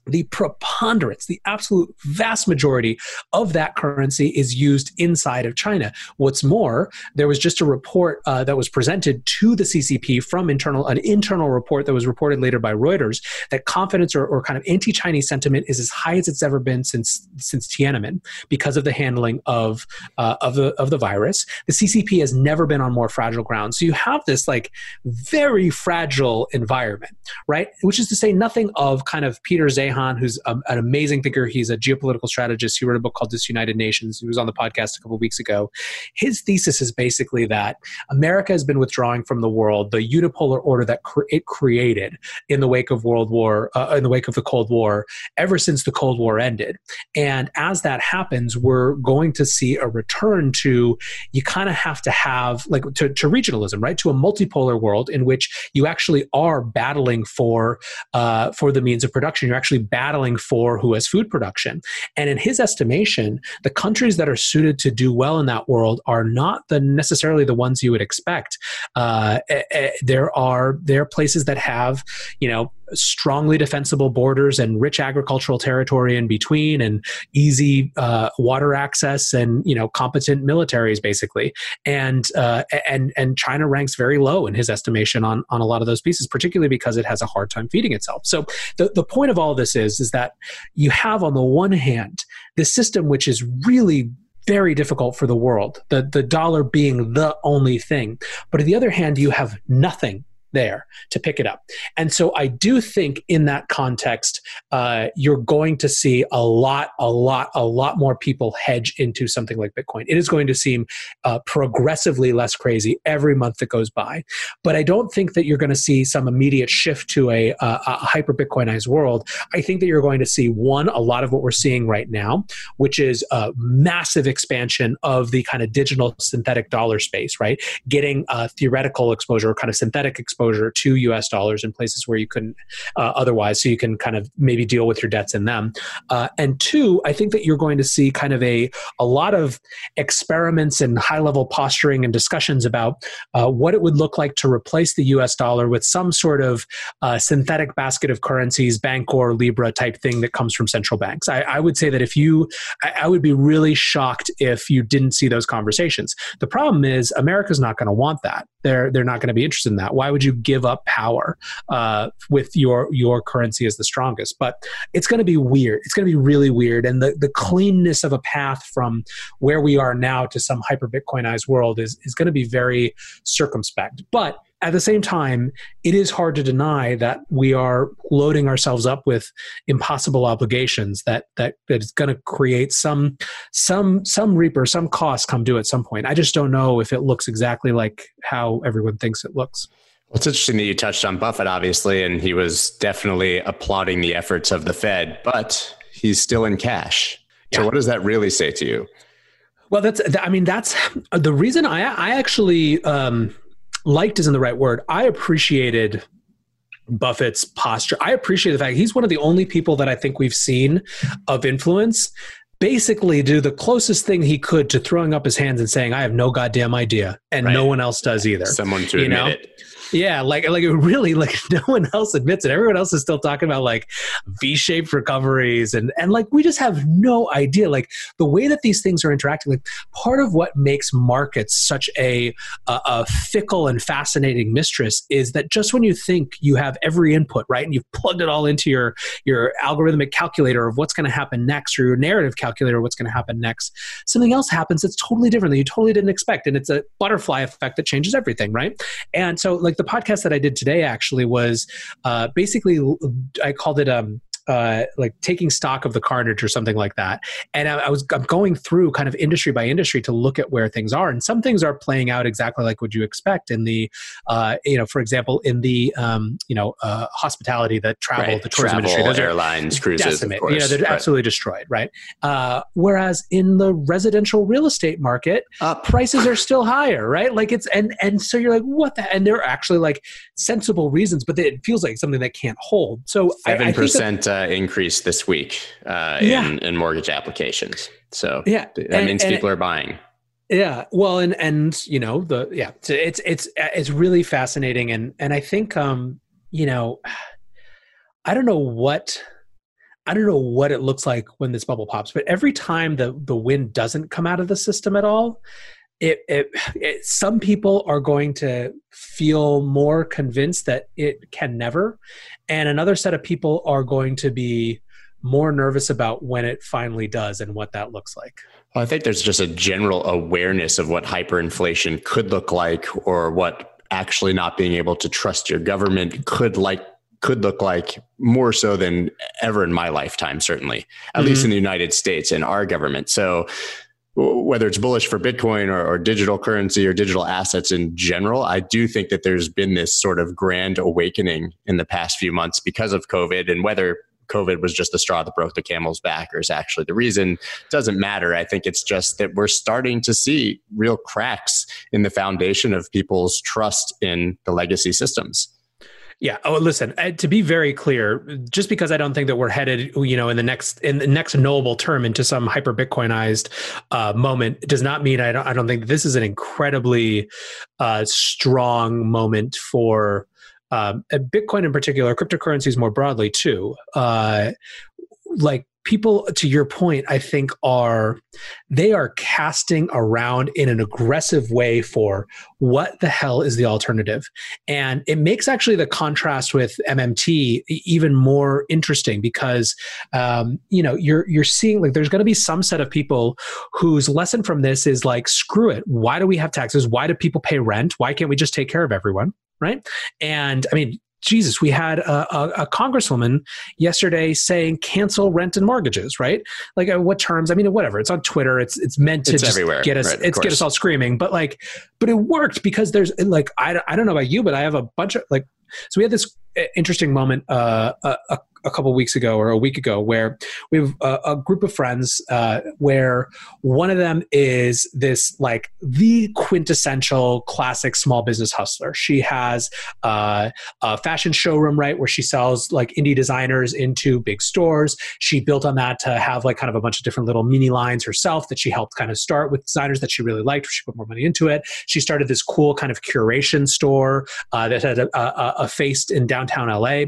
S2: the preponderance, the absolute vast majority of that currency is used inside of China. What's more, there was just a report uh, that was presented to the CCP from internal an internal report that was reported later by Reuters that confidence or, or kind of anti-Chinese sentiment is as high as it's ever been since since Tiananmen because of the handling of uh, of the of the virus. The CCP has never been on more fragile ground. So you have this like very fragile environment, right? Which is to say nothing of kind of Peter Zeihan Zeihan, who's a, an amazing thinker. He's a geopolitical strategist. He wrote a book called Disunited Nations. He was on the podcast a couple weeks ago. His thesis is basically that America has been withdrawing from the world, the unipolar order that it created in the wake of World War, uh, in the wake of the Cold War, ever since the Cold War ended. And as that happens, we're going to see a return to you kind of have to have like to, to regionalism, right? To a multipolar world in which you actually are battling for uh, for the means of production. You're actually battling for who has food production. And in his estimation, the countries that are suited to do well in that world are not the necessarily the ones you would expect. Uh, uh, there are there are places that have you know strongly defensible borders and rich agricultural territory in between and easy uh, water access and you know competent militaries basically. And uh, and and China ranks very low in his estimation on on a lot of those pieces particularly because it has a hard time feeding itself. So the, the point of all this is is that you have on the one hand this system which is really very difficult for the world the the dollar being the only thing. But on the other hand you have nothing there to pick it up. And so I do think in that context, uh, you're going to see a lot, a lot, a lot more people hedge into something like Bitcoin. It is going to seem uh, progressively less crazy every month that goes by. But I don't think that you're going to see some immediate shift to a, a, a hyper Bitcoinized world. I think that you're going to see one, a lot of what we're seeing right now, which is a massive expansion of the kind of digital synthetic dollar space, right? Getting a theoretical exposure, or kind of synthetic exposure exposure to US dollars in places where you couldn't uh, otherwise. So you can kind of maybe deal with your debts in them. Uh, and two, I think that you're going to see kind of a, a lot of experiments and high level posturing and discussions about uh, what it would look like to replace the US dollar with some sort of uh, synthetic basket of currencies, Bancor, Libra type thing that comes from central banks. I, I would say that if you, I, I would be really shocked if you didn't see those conversations. The problem is America's not going to want that. They're, they're not going to be interested in that. Why would you give up power uh, with your your currency as the strongest. But it's going to be weird. It's going to be really weird, and the the cleanness of a path from where we are now to some hyper Bitcoinized world is is going to be very circumspect. But at the same time, it is hard to deny that we are loading ourselves up with impossible obligations that that, that is going to create some some some reaper, some cost come due at some point. I just don't know if it looks exactly like how everyone thinks it looks.
S1: Well, it's interesting that you touched on Buffett, obviously, and he was definitely applauding the efforts of the Fed, but he's still in cash. Yeah. So, what does that really say to you?
S2: Well, that's, I mean, that's the reason I, I actually um, liked isn't the right word. I appreciated Buffett's posture. I appreciate the fact he's one of the only people that I think we've seen of influence basically do the closest thing he could to throwing up his hands and saying, I have no goddamn idea. And right. no one else does either.
S1: Someone to you admit know? it.
S2: Yeah, like like really like no one else admits it. Everyone else is still talking about like V-shaped recoveries and and like we just have no idea like the way that these things are interacting. Like part of what makes markets such a a, a fickle and fascinating mistress is that just when you think you have every input right and you've plugged it all into your your algorithmic calculator of what's going to happen next or your narrative calculator of what's going to happen next, something else happens that's totally different that you totally didn't expect, and it's a butterfly effect that changes everything, right? And so like the the podcast that I did today actually was uh, basically I called it um, uh, like taking stock of the carnage or something like that. And I, I, was I'm going through kind of industry by industry to look at where things are, and some things are playing out exactly like what you expect in the, uh, you know, for example, in the um, you know uh, hospitality, the travel,
S1: right.
S2: the tourism
S1: travel,
S2: industry,
S1: those airlines, cruises, decimate,
S2: you know, they're right. absolutely destroyed, right? Uh, whereas in the residential real estate market, prices are still higher, right? Like it's and and so you're like, what the? And they're actually like sensible reasons, but it feels like something that can't hold. So
S1: seven percent uh, increase this week uh, yeah. in, in mortgage applications. So
S2: yeah,
S1: that and, means people are buying.
S2: Yeah, well, and and you know the yeah, it's it's it's really fascinating, and and I think um you know, I don't know what I don't know what it looks like when this bubble pops, but every time the the wind doesn't come out of the system at all, it, it, it, some people are going to feel more convinced that it can never and another set of people are going to be more nervous about when it finally does and what that looks like
S1: well, i think there's just a general awareness of what hyperinflation could look like or what actually not being able to trust your government could like could look like more so than ever in my lifetime certainly at mm-hmm. least in the united states and our government so whether it's bullish for Bitcoin or, or, digital currency or digital assets in general, I do think that there's been this sort of grand awakening in the past few months because of COVID and whether COVID was just the straw that broke the camel's back or is actually the reason doesn't matter. I think it's just that we're starting to see real cracks in the foundation of people's trust in the legacy systems.
S2: Yeah. Oh, listen. Uh, to be very clear, just because I don't think that we're headed, you know, in the next in the next knowable term into some hyper Bitcoinized uh, moment, does not mean I don't. I don't think this is an incredibly uh, strong moment for um, Bitcoin in particular, cryptocurrencies more broadly too. Uh, like people to your point i think are they are casting around in an aggressive way for what the hell is the alternative? And it makes actually the contrast with mmt even more interesting because um, you know you're you're seeing like there's going to be some set of people whose lesson from this is like screw it. Why do we have taxes? Why do people pay rent? Why can't we just take care of everyone? Right? And i mean Jesus, we had a, a, a, congresswoman yesterday saying cancel rent and mortgages, right? Like uh, what terms? I mean, whatever. It's on Twitter. It's it's meant to
S1: it's
S2: just
S1: everywhere.
S2: get us
S1: right,
S2: it's get us all screaming. But like, but it worked because there's like I I don't know about you, but I have a bunch of like. So we had this uh, interesting moment uh, a, a a couple weeks ago or a week ago where we have a, a group of friends uh, where one of them is this like the quintessential classic small business hustler. She has uh, a fashion showroom, right, where she sells like indie designers into big stores. She built on that to have like kind of a bunch of different little mini lines herself that she helped kind of start with designers that she really liked. She put more money into it. She started this cool kind of curation store uh, that had a, a, a face in downtown LA,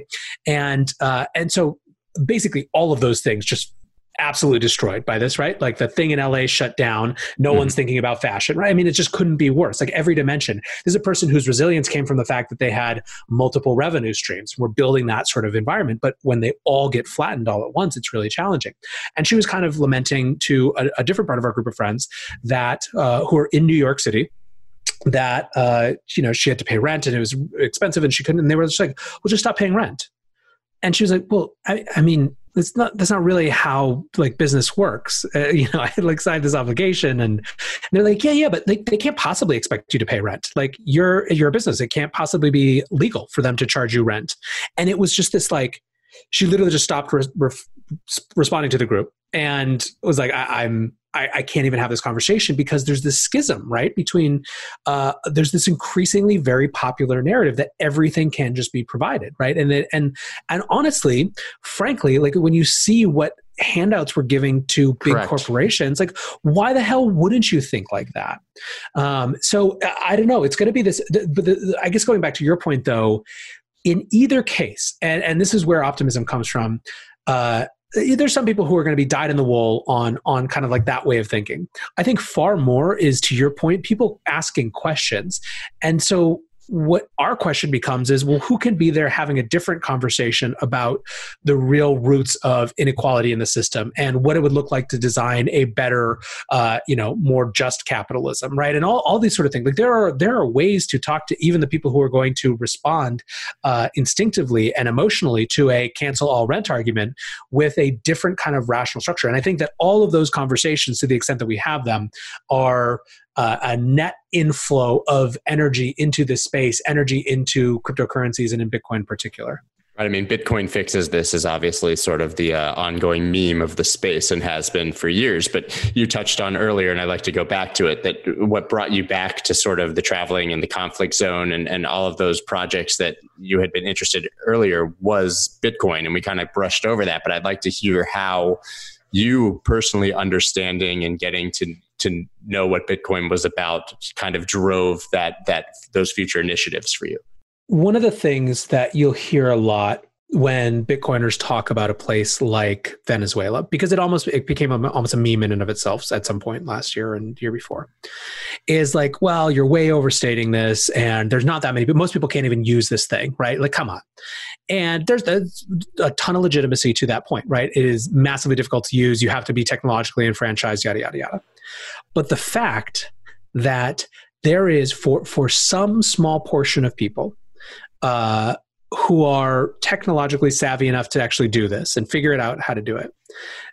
S2: and uh, and and so basically all of those things just absolutely destroyed by this, right? Like the thing in LA shut down. No mm-hmm. one's thinking about fashion, right? I mean, it just couldn't be worse. Like every dimension. This is a person whose resilience came from the fact that they had multiple revenue streams. We're building that sort of environment. But when they all get flattened all at once, it's really challenging. And she was kind of lamenting to a, a different part of our group of friends that uh, who are in New York City that uh, you know she had to pay rent and it was expensive and she couldn't and they were just like well just stop paying rent and she was like, well, I, I mean, it's not that's not really how like business works. Uh, you know i like signed this obligation and, they're like yeah yeah but they, they can't possibly expect you to pay rent. Like you're you're a business. It can't possibly be legal for them to charge you rent. And it was just this like she literally just stopped re- re- responding to the group and was like I, i'm I, I, can't even have this conversation because there's this schism, right? Between uh, there's this increasingly very popular narrative that everything can just be provided, right? And it, and and honestly, frankly, like when you see what handouts we're giving to big Correct. corporations, like why the hell wouldn't you think like that? Um, so I don't know. It's going to be this, but I guess going back to your point though, in either case, and and this is where optimism comes from. Uh, there's some people who are going to be dyed in the wool on on kind of like that way of thinking. I think far more is to your point people asking questions. And so what our question becomes is well who can be there having a different conversation about the real roots of inequality in the system and what it would look like to design a better uh, you know more just capitalism right? And all, all these sort of things. Like there are there are ways to talk to even the people who are going to respond uh, instinctively and emotionally to a cancel all rent argument with a different kind of rational structure. And i think that all of those conversations to the extent that we have them are uh, a net inflow of energy into this space, energy into cryptocurrencies and in Bitcoin in particular.
S1: Right. I mean, Bitcoin fixes this is obviously sort of the uh, ongoing meme of the space and has been for years. But you touched on earlier, and I'd like to go back to it that what brought you back to sort of the traveling and the conflict zone and, and all of those projects that you had been interested earlier was Bitcoin. And we kind of brushed over that. But I'd like to hear how you personally understanding and getting to to know what Bitcoin was about kind of drove that that those future initiatives for you?
S2: One of the things that you'll hear a lot when Bitcoiners talk about a place like Venezuela, because it almost it became a, almost a meme in and of itself at some point last year and year before, is like, well, you're way overstating this, and there's not that many, but most people can't even use this thing, right? Like, come on. And there's a, a ton of legitimacy to that point, right? It is massively difficult to use. You have to be technologically enfranchised, yada yada yada. But the fact that there is for for some small portion of people uh, who are technologically savvy enough to actually do this and figure it out how to do it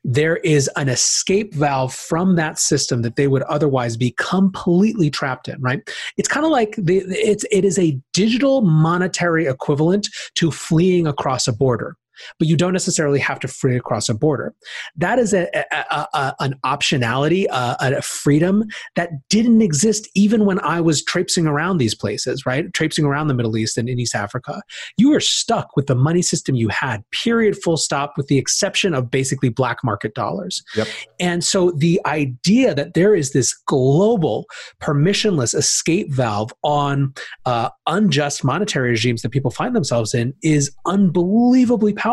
S2: there is an escape valve from that system that they would otherwise be completely trapped in right? It's kind of like the, it's it is a digital monetary equivalent to fleeing across a border but you don't necessarily have to free across a border. That is a, a, a an optionality, a, a, freedom that didn't exist even when I was traipsing around these places, right? Traipsing around the Middle East and in East Africa. You were stuck with the money system you had, period, full stop, with the exception of basically black market dollars. Yep. And so the idea that there is this global permissionless escape valve on uh, unjust monetary regimes that people find themselves in is unbelievably powerful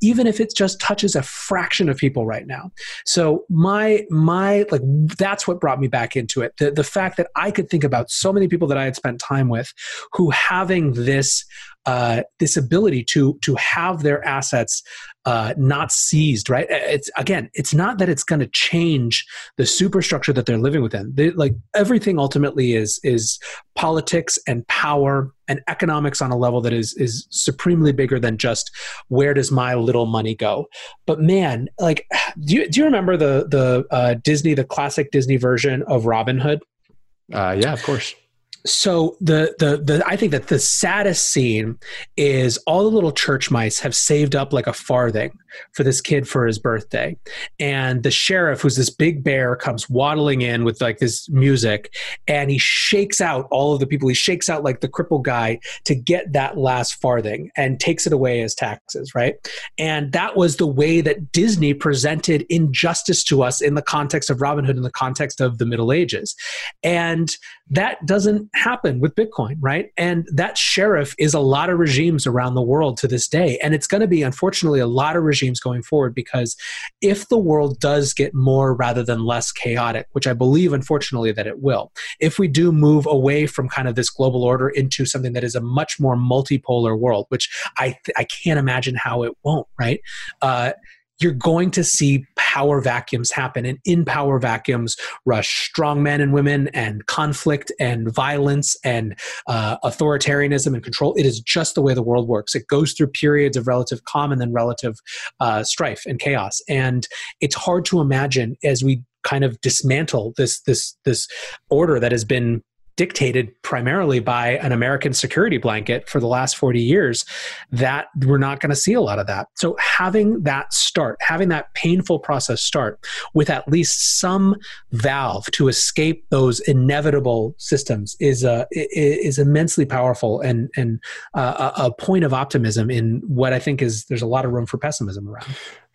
S2: even if it just touches a fraction of people right now. So my my like that's what brought me back into it. The, the fact that i could think about so many people that i had spent time with who having this uh, this ability to to have their assets uh, not seized right? It's again it's not that it's going to change the superstructure that they're living within. They, like everything ultimately is is politics and power and economics on a level that is is supremely bigger than just where does my little money go? But man like do you, do you remember the the uh, disney the classic disney version of robin hood?
S1: Uh, yeah of course
S2: so the, the the I think that the saddest scene is all the little church mice have saved up like a farthing for this kid for his birthday, and the sheriff, who's this big bear, comes waddling in with like this music, and he shakes out all of the people. He shakes out like the crippled guy to get that last farthing and takes it away as taxes, right? And that was the way that Disney presented injustice to us in the context of Robin Hood, in the context of the Middle Ages, and that doesn't happen with Bitcoin, right? And that sheriff is a lot of regimes around the world to this day. And it's going to be, unfortunately, a lot of regimes going forward because if the world does get more rather than less chaotic, which I believe, unfortunately, that it will, if we do move away from kind of this global order into something that is a much more multipolar world, which I, th- I can't imagine how it won't, right? Uh, you're going to see power vacuums happen. And in power vacuums, rush strong men and women, and conflict, and violence, and uh, authoritarianism and control. It is just the way the world works. It goes through periods of relative calm and then relative uh, strife and chaos. And it's hard to imagine as we kind of dismantle this this this order that has been dictated primarily by an American security blanket for the last 40 years, that we're not going to see a lot of that. So having that start, having that painful process start with at least some valve to escape those inevitable systems is uh, is immensely powerful and and uh, a point of optimism in what I think is there's a lot of room for pessimism around.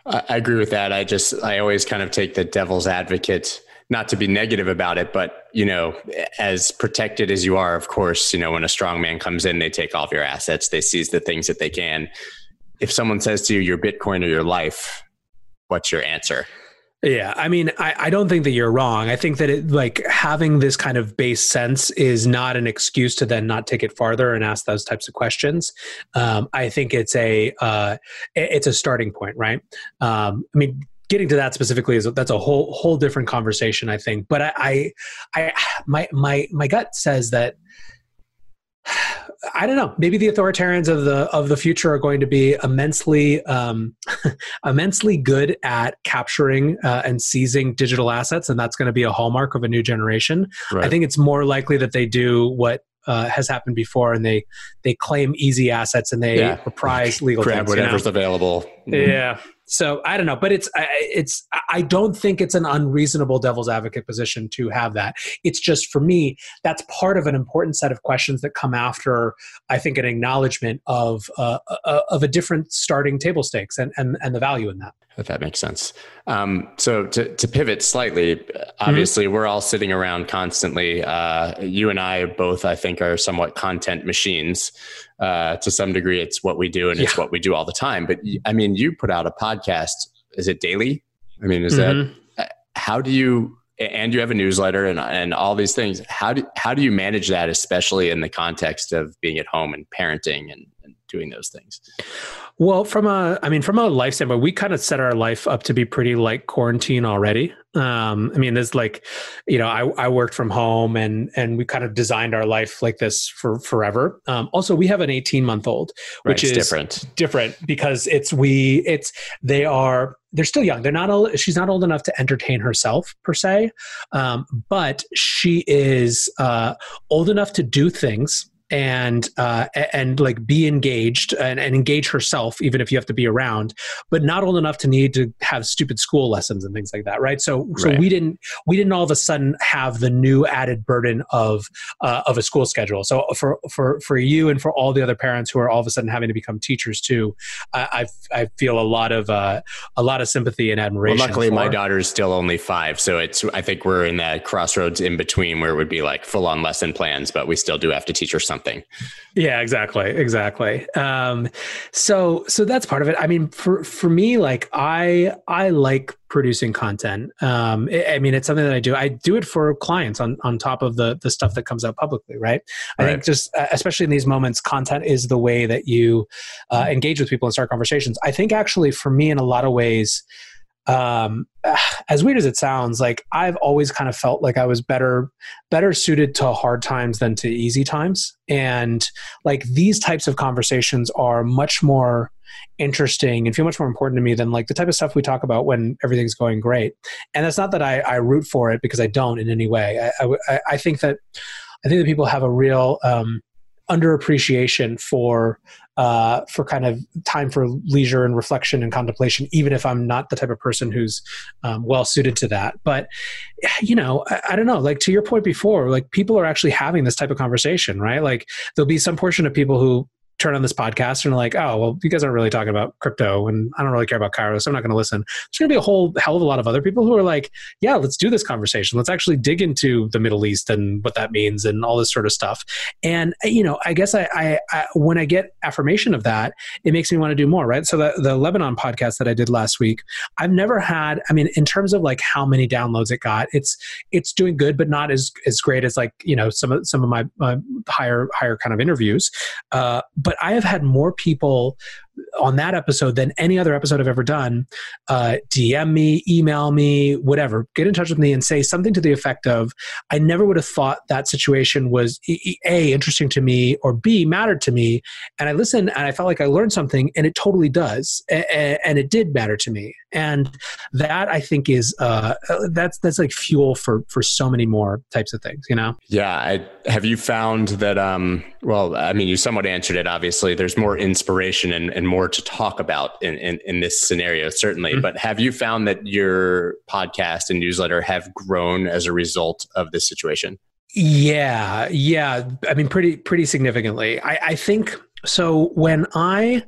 S1: I agree with that. I just I always kind of take the devil's advocate not to be negative about it, but you know, as protected as you are, of course, you know, when a strong man comes in, they take all of your assets, they seize the things that they can. If someone says to you, your Bitcoin or your life, what's your answer?
S2: Yeah, I mean, I, I don't think that you're wrong. I think that it like having this kind of base sense is not an excuse to then not take it farther and ask those types of questions. Um, I think it's a uh, it's a starting point, right? Um, I mean, getting to that specifically is that's a whole whole different conversation i think but i i, I my my my gut says that I don't know. Maybe the authoritarians of the of the future are going to be immensely um, immensely good at capturing uh, and seizing digital assets, and that's going to be a hallmark of a new generation. Right. I think it's more likely that they do what uh, has happened before, and they they claim easy assets and they yeah. reprise legal
S1: grab
S2: things,
S1: whatever's you know? available.
S2: Yeah, so I don't know, but it's it's I don't think it's an unreasonable devil's advocate position to have that. It's just for me that's part of an important set of questions that come after I think an acknowledgement of uh, uh, of a different starting table stakes and and and the value in that.
S1: If that makes sense. Um, so to, to pivot slightly, obviously mm-hmm. we're all sitting around constantly. Uh, you and I both, I think, are somewhat content machines. Uh, to some degree, it's what we do and yeah. it's what we do all the time. But I mean, you put out a podcast. Is it daily? I mean, is mm-hmm. that uh, how do you? And you have a newsletter and and all these things. How do how do you manage that, especially in the context of being at home and parenting and, and doing those things?
S2: Well, from a, I mean, from a life standpoint, we kind of set our life up to be pretty like quarantine already. Um, I mean, there's like, you know, I, I worked from home and and we kind of designed our life like this for forever. Um, also, we have an 18 month old, which right, is
S1: different,
S2: different because it's we, it's they are they're still young. They're not old. She's not old enough to entertain herself per se, um, but she is uh, old enough to do things and uh, and like be engaged and, and, engage herself even if you have to be around but not old enough to need to have stupid school lessons and things like that right so so right. we didn't we didn't all of a sudden have the new added burden of uh, of a school schedule so for for for you and for all the other parents who are all of a sudden having to become teachers too i i, I feel a lot of uh, a lot of sympathy and admiration
S1: well, luckily
S2: for.
S1: my daughter's still only five so it's i think we're in that crossroads in between where it would be like full on lesson plans but we still do have to teach her something.
S2: Yeah, exactly, exactly. Um, so so that's part of it. I mean, for for me, like I I like producing content. Um, I mean, it's something that I do. I do it for clients on on top of the the stuff that comes out publicly, right? I right. think just uh, especially in these moments, content is the way that you uh, engage with people and start conversations. I think actually, for me, in a lot of ways um as weird as it sounds like i've always kind of felt like i was better better suited to hard times than to easy times. And like these types of conversations are much more interesting and feel much more important to me than like the type of stuff we talk about when everything's going great. And that's not that i, I root for it because i don't in any way. I, I, I think that i think that people have a real um underappreciation for uh, for kind of time for leisure and reflection and contemplation, even if I'm not the type of person who's um, well suited to that. But you know, I, I, don't know. Like to your point before, like people are actually having this type of conversation, right? Like there'll be some portion of people who turn on this podcast and are like, oh, well, you guys aren't really talking about crypto and I don't really care about Kairos, so I'm not going to listen. There's going to be a whole hell of a lot of other people who are like, yeah, let's do this conversation. Let's actually dig into the Middle East and what that means and all this sort of stuff. And, you know, I guess I, I, I when I get affirmation of that, it makes me want to do more, right? So the, the Lebanon podcast that I did last week, I've never had, I mean, in terms of like how many downloads it got, it's, it's doing good, but not as, as great as like, you know, some of, some of my uh, higher, higher kind of interviews. Uh, but I have had more people on that episode than any other episode I've ever done, uh, DM me, email me, whatever. Get in touch with me and say something to the effect of, "I never would have thought that situation was a interesting to me or b mattered to me," and I listened and I felt like I learned something, and it totally does, and it did matter to me, and that I think is uh, that's that's like fuel for for so many more types of things, you know.
S1: Yeah, I, have you found that? Um, well, I mean, you somewhat answered it. Obviously, there's more inspiration and, and more to talk about in, in, in this scenario, certainly. Mm-hmm. But have you found that your podcast and newsletter have grown as a result of this situation?
S2: Yeah, yeah. I mean, pretty pretty significantly. I, I think so. When I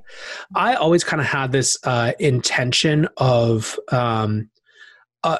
S2: I always kind of had this uh, intention of um, uh,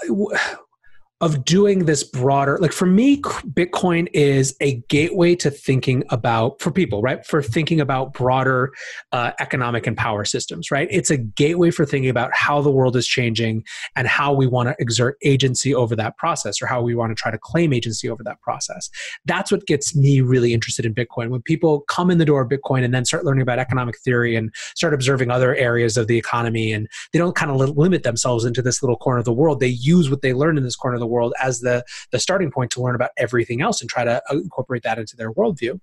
S2: of doing this broader like for me bitcoin is a gateway to thinking about for people right? For thinking about broader uh, economic and power systems right? It's a gateway for thinking about how the world is changing and how we want to exert agency over that process or how we want to try to claim agency over that process. That's what gets me really interested in bitcoin. When people come in the door of bitcoin and then start learning about economic theory and start observing other areas of the economy and they don't kind of limit themselves into this little corner of the world they use what they learn in this corner of the world as the the starting point to learn about everything else and try to uh, incorporate that into their worldview.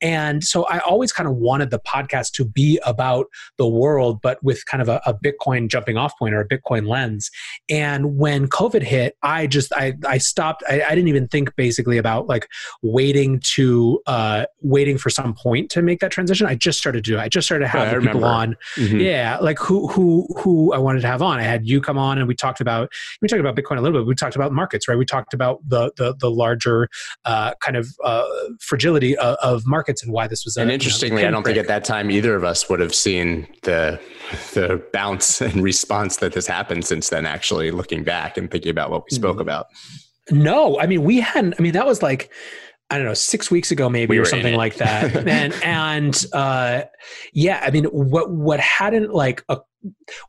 S2: And so I always kind of wanted the podcast to be about the world, but with kind of a, a Bitcoin jumping off point or a Bitcoin lens. And when COVID hit, I just I I stopped. I, I didn't even think basically about like waiting to uh, waiting for some point to make that transition. I just started to do. It. I just started having yeah, people on. Mm-hmm. Yeah, like who who who I wanted to have on. I had you come on and we talked about we talked about Bitcoin a little bit. We talked about markets, right? We talked about the the, the larger uh, kind of uh, fragility of, of, markets and why this was.
S1: And a, interestingly, you know, I don't think at that time either of us would have seen the the bounce and response that has happened since then. Actually, looking back and thinking about what we spoke mm-hmm. about.
S2: No, I mean we hadn't. I mean that was like. I don't know, six weeks ago maybe we or something like that. and and uh, yeah, I mean, what what hadn't like a,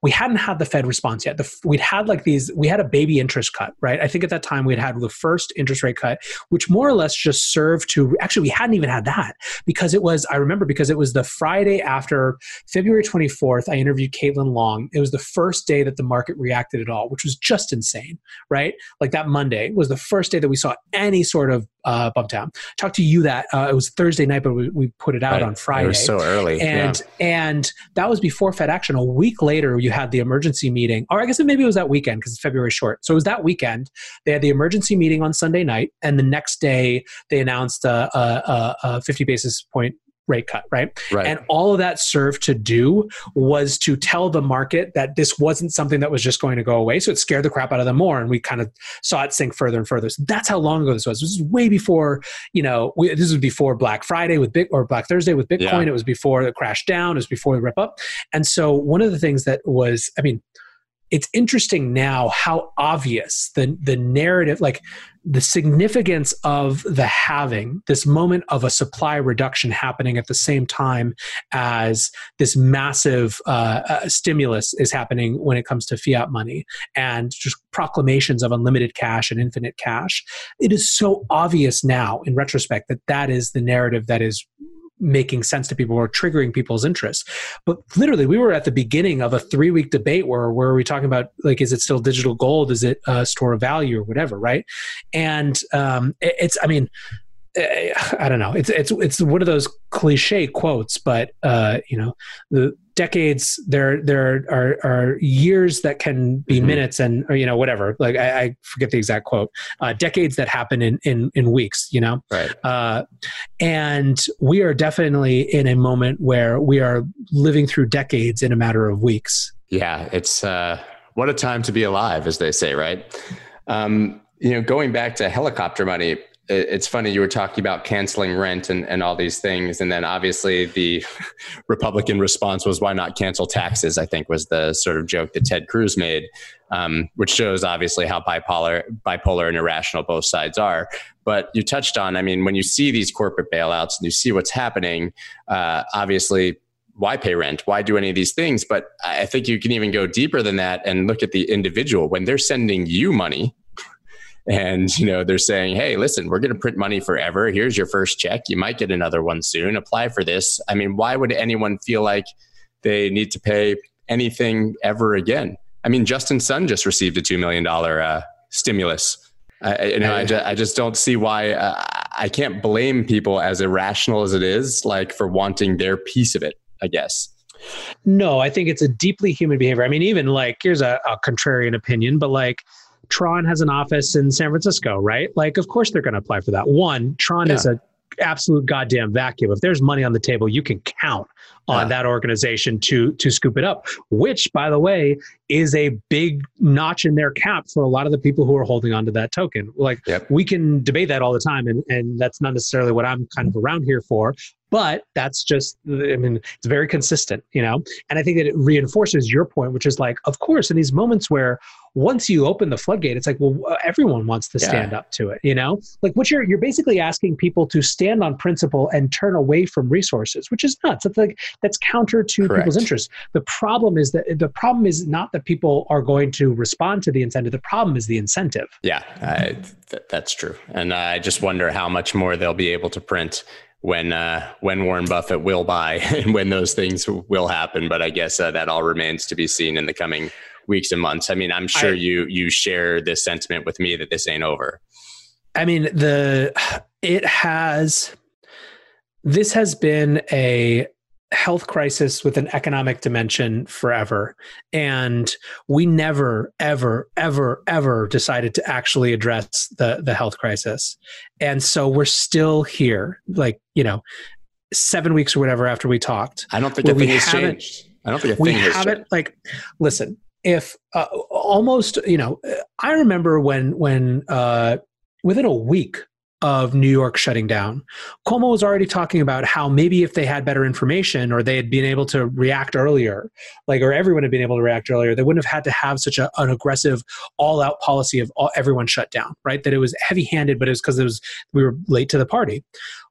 S2: we hadn't had the Fed response yet. The, we'd had like these, we had a baby interest cut, right? I think at that time we'd had the first interest rate cut, which more or less just served to, actually, we hadn't even had that because it was, I remember because it was the Friday after February 24th, I interviewed Caitlin Long. It was the first day that the market reacted at all, which was just insane, right? Like that Monday was the first day that we saw any sort of uh, bump down. Talked to you that uh, it was Thursday night, but we, we put it out right. on Friday. It
S1: was so early.
S2: And, yeah. and that was before Fed action. A week later, you had the emergency meeting, or I guess maybe it was that weekend because February short. So it was that weekend. They had the emergency meeting on Sunday night, and the next day they announced a, a, a 50 basis point rate cut, right?
S1: right?
S2: And all of that served to do was to tell the market that this wasn't something that was just going to go away. So it scared the crap out of them more, and we kind of saw it sink further and further. So that's how long ago this was. This was way before, you know, we, this was before Black Friday with Bit or Black Thursday with Bitcoin. Yeah. It was before the crash down. It was before the rip up. And so one of the things that was, I mean, it's interesting now how obvious the the narrative like the significance of the halving this moment of a supply reduction happening at the same time as this massive uh, uh, stimulus is happening when it comes to fiat money and just proclamations of unlimited cash and infinite cash. It is so obvious now in retrospect that that is the narrative that is making sense to people or triggering people's interest. But literally, we were at the beginning of a three week debate where where we talking about like, is it still digital gold? Is it a store of value or whatever, right? And um, it, it's, I mean, I don't know. It's it's it's one of those cliche quotes, but uh, you know, the decades there there are are years that can be mm-hmm. minutes and or, you know whatever. Like I, I forget the exact quote. Uh, decades that happen in in in weeks. You know,
S1: right?
S2: Uh, and we are definitely in a moment where we are living through decades in a matter of weeks.
S1: Yeah, it's uh, what a time to be alive, as they say, right? Um, you know, going back to helicopter money, it's funny you were talking about canceling rent and, and all these things and then obviously the republican response was why not cancel taxes i think was the sort of joke that ted cruz made um, which shows obviously how bipolar bipolar and irrational both sides are but you touched on i mean when you see these corporate bailouts and you see what's happening uh, obviously why pay rent? Why do any of these things? But I think you can even go deeper than that and look at the individual. When they're sending you money, and you know they're saying hey listen we're going to print money forever here's your first check you might get another one soon apply for this i mean why would anyone feel like they need to pay anything ever again. I mean, Justin Sun just received a $2 million uh, stimulus. I, you know, I, just, I just don't see why uh, I can't blame people as irrational as it is, like for wanting their piece of it, I guess.
S2: No, I think it's a deeply human behavior. I mean, even like, here's a, a contrarian opinion, but like, Tron has an office in San Francisco, right? Like, of course they're going to apply for that. One, Tron yeah. is a absolute goddamn vacuum. If there's money on the table, you can count on that organization to to scoop it up. Which, by the way, is a big notch in their cap for a lot of the people who are holding on to that token. Like yep. we can debate that all the time, and and that's not necessarily what I'm kind of around here for but that's just i mean it's very consistent you know? And i think that it reinforces your point which is like of course in these moments where once you open the floodgate it's like well everyone wants to stand yeah. up to it you know? Like what you're you're basically asking people to stand on principle and turn away from resources which is nuts. That's like that's counter to Correct. people's interests. The problem is that the problem is not that people are going to respond to the incentive the problem is the incentive.
S1: Yeah I, th- that's true. And i just wonder how much more they'll be able to print when uh, when Warren Buffett will buy and when those things will happen. But I guess uh, that all remains to be seen in the coming weeks and months. I mean, I'm sure I, you you share this sentiment with me that this ain't over.
S2: I mean, the it has this has been a health crisis with an economic dimension forever. And we never, ever, ever, ever decided to actually address the, the health crisis. And so we're still here, like, you know, seven weeks or whatever after we talked.
S1: I don't think a thing has changed. I don't think a thing
S2: we
S1: has
S2: haven't, changed. like, listen, if uh, almost, you know, I remember when, when, uh, within a week of New York shutting down. Cuomo was already talking about how maybe if they had better information or they had been able to react earlier, like or everyone had been able to react earlier, they wouldn't have had to have such a, an aggressive, all-out policy of all, everyone shut down. Right? That it was heavy-handed, but it was because it was we were late to the party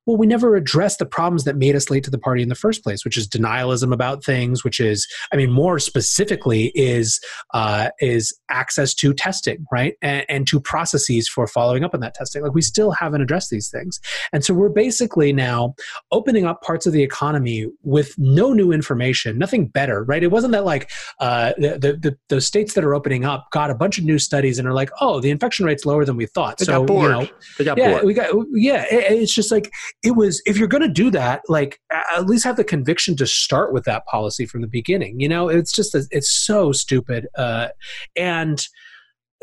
S2: well, we never addressed the problems that made us late to the party in the first place, which is denialism about things, which is, I mean, more specifically, is uh, is access to testing, right, and, and to processes for following up on that testing. Like we still haven't addressed these things, and so we're basically now opening up parts of the economy with no new information, nothing better, right? It wasn't that like uh, the, the, the those states that are opening up got a bunch of new studies and are like, oh, the infection rate's lower than we thought.
S1: They so you know, they yeah, bored.
S2: we got yeah. It, it's just like it was if you're going to do that like at least have the conviction to start with that policy from the beginning you know? It's just a, it's so stupid uh, and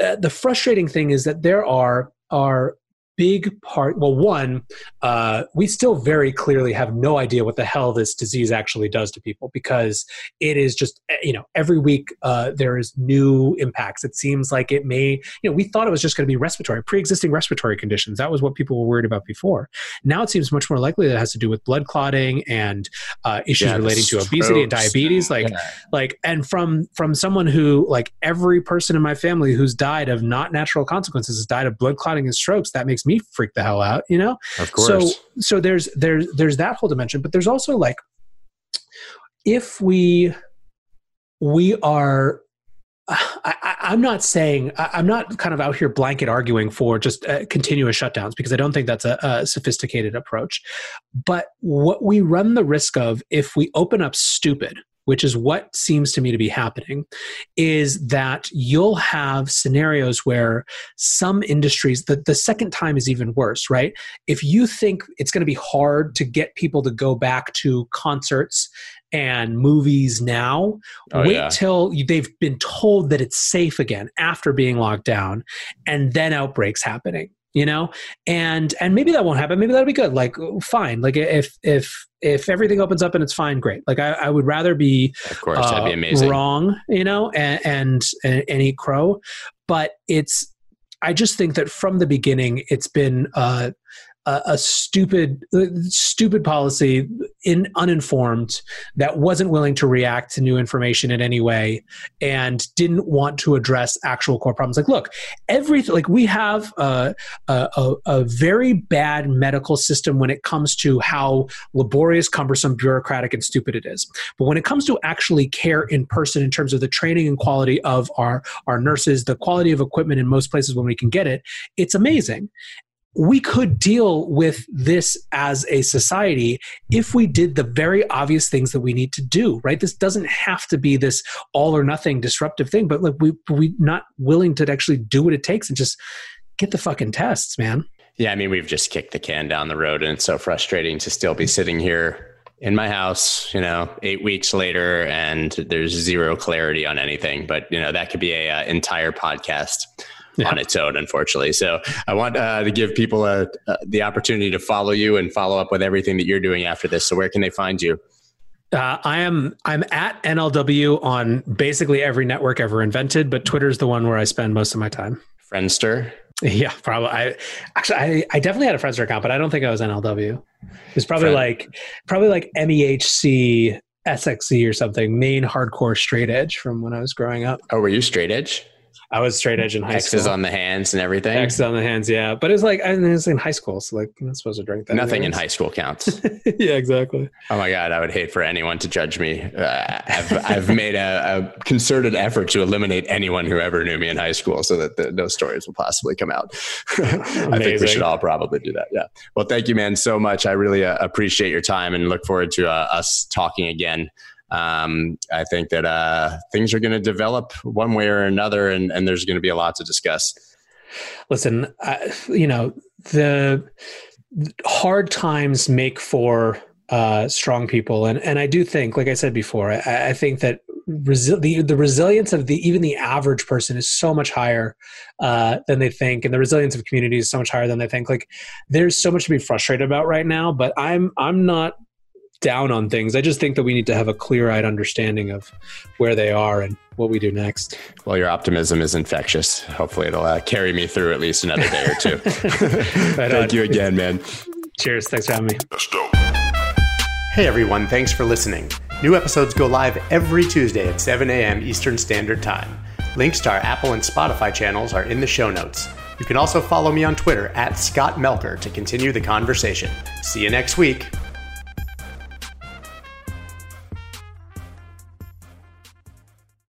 S2: uh, the frustrating thing is that there are are big part well one uh, we still very clearly have no idea what the hell this disease actually does to people because it is just eh, you know every week uh, there is new impacts. It seems like it may you know we thought it was just going to be respiratory pre-existing respiratory conditions. That was what people were worried about before. Now it seems much more likely that it has to do with blood clotting and uh, issues yeah, relating to obesity and diabetes like yeah. like and from from someone who like every person in my family who's died of not natural consequences has died of blood clotting and strokes that makes me freak the hell out, you know?
S1: Of course.
S2: So so there's there's there's that whole dimension, but there's also like if we we are I, am not saying I'm not kind of out here blanket arguing for just uh, continuous shutdowns because I don't think that's a, a, sophisticated approach. But what we run the risk of if we open up stupid, which is what seems to me to be happening, is that you'll have scenarios where some industries, the, the second time is even worse, right? If you think it's going to be hard to get people to go back to concerts and movies now, oh, wait yeah. till they've been told that it's safe again after being locked down, and then outbreaks happening you know? And and maybe that won't happen. Maybe that'll be good. Like fine. Like if if if everything opens up and it's fine great. Like i, I would rather be
S1: of course uh, that'd be uh, amazing.
S2: wrong you know and, and and eat crow. But it's i just think that from the beginning it's been uh a, a stupid, uh, stupid policy in uninformed that wasn't willing to react to new information in any way and didn't want to address actual core problems. Like, look, everything like we have a, a, a very bad medical system when it comes to how laborious, cumbersome, bureaucratic, and stupid it is. But when it comes to actually care in person, in terms of the training and quality of our our nurses, the quality of equipment in most places when we can get it, it's amazing we could deal with this as a society if we did the very obvious things that we need to do right this doesn't have to be this all or nothing disruptive thing but like we we not willing to actually do what it takes and just get the fucking tests man
S1: yeah i mean we've just kicked the can down the road and it's so frustrating to still be sitting here in my house, you know, eight weeks later, and there's zero clarity on anything. But you know, that could be a, uh, entire podcast yeah. on its own, unfortunately. So I want uh, to give people a, uh, the opportunity to follow you and follow up with everything that you're doing after this. So where can they find you?
S2: Uh, I am I'm at NLW on basically every network ever invented, but Twitter's the one where I spend most of my time.
S1: Friendster.
S2: Yeah, probably. I actually I, I definitely had a Friendster account, but I don't think I was NLW. It's probably Friend. like probably like MEHC SXE or something, main hardcore straight edge from when I was growing up.
S1: Oh, were you straight edge?
S2: I was straight edge in high
S1: X's
S2: school.
S1: X's on the hands and everything.
S2: X's on the hands, yeah. But it was like I was in high school, so like I'm not supposed to drink that.
S1: Nothing anyways. in high school counts.
S2: yeah, exactly.
S1: Oh my god, I would hate for anyone to judge me. Uh, I've I've made a, a, concerted effort to eliminate anyone who ever knew me in high school, so that the, no stories will possibly come out. I think we should all probably do that. Yeah. Well, thank you, man, so much. I really uh, appreciate your time and look forward to uh, us talking again um, I think that uh, things are going to develop one way or another, and, and there's going to be a lot to discuss.
S2: Listen, I, you know, the hard times make for uh, strong people, and and I do think, like I said before, I, I think that resi- the the resilience of the even the average person is so much higher uh, than they think, and the resilience of communities is so much higher than they think. Like, there's so much to be frustrated about right now, but I'm I'm not down on things. I just think that we need to have a clear eyed understanding of where they are and what we do next.
S1: Well, your optimism is infectious. Hopefully, it'll uh, carry me through at least another day or two. Thank on. you again, man.
S2: Cheers. Thanks for having me. Let's go.
S1: Hey, everyone. Thanks for listening. New episodes go live every Tuesday at 7 a.m. Eastern Standard Time. Links to our Apple and Spotify channels are in the show notes. You can also follow me on Twitter at Scott Melker to continue the conversation. See you next week.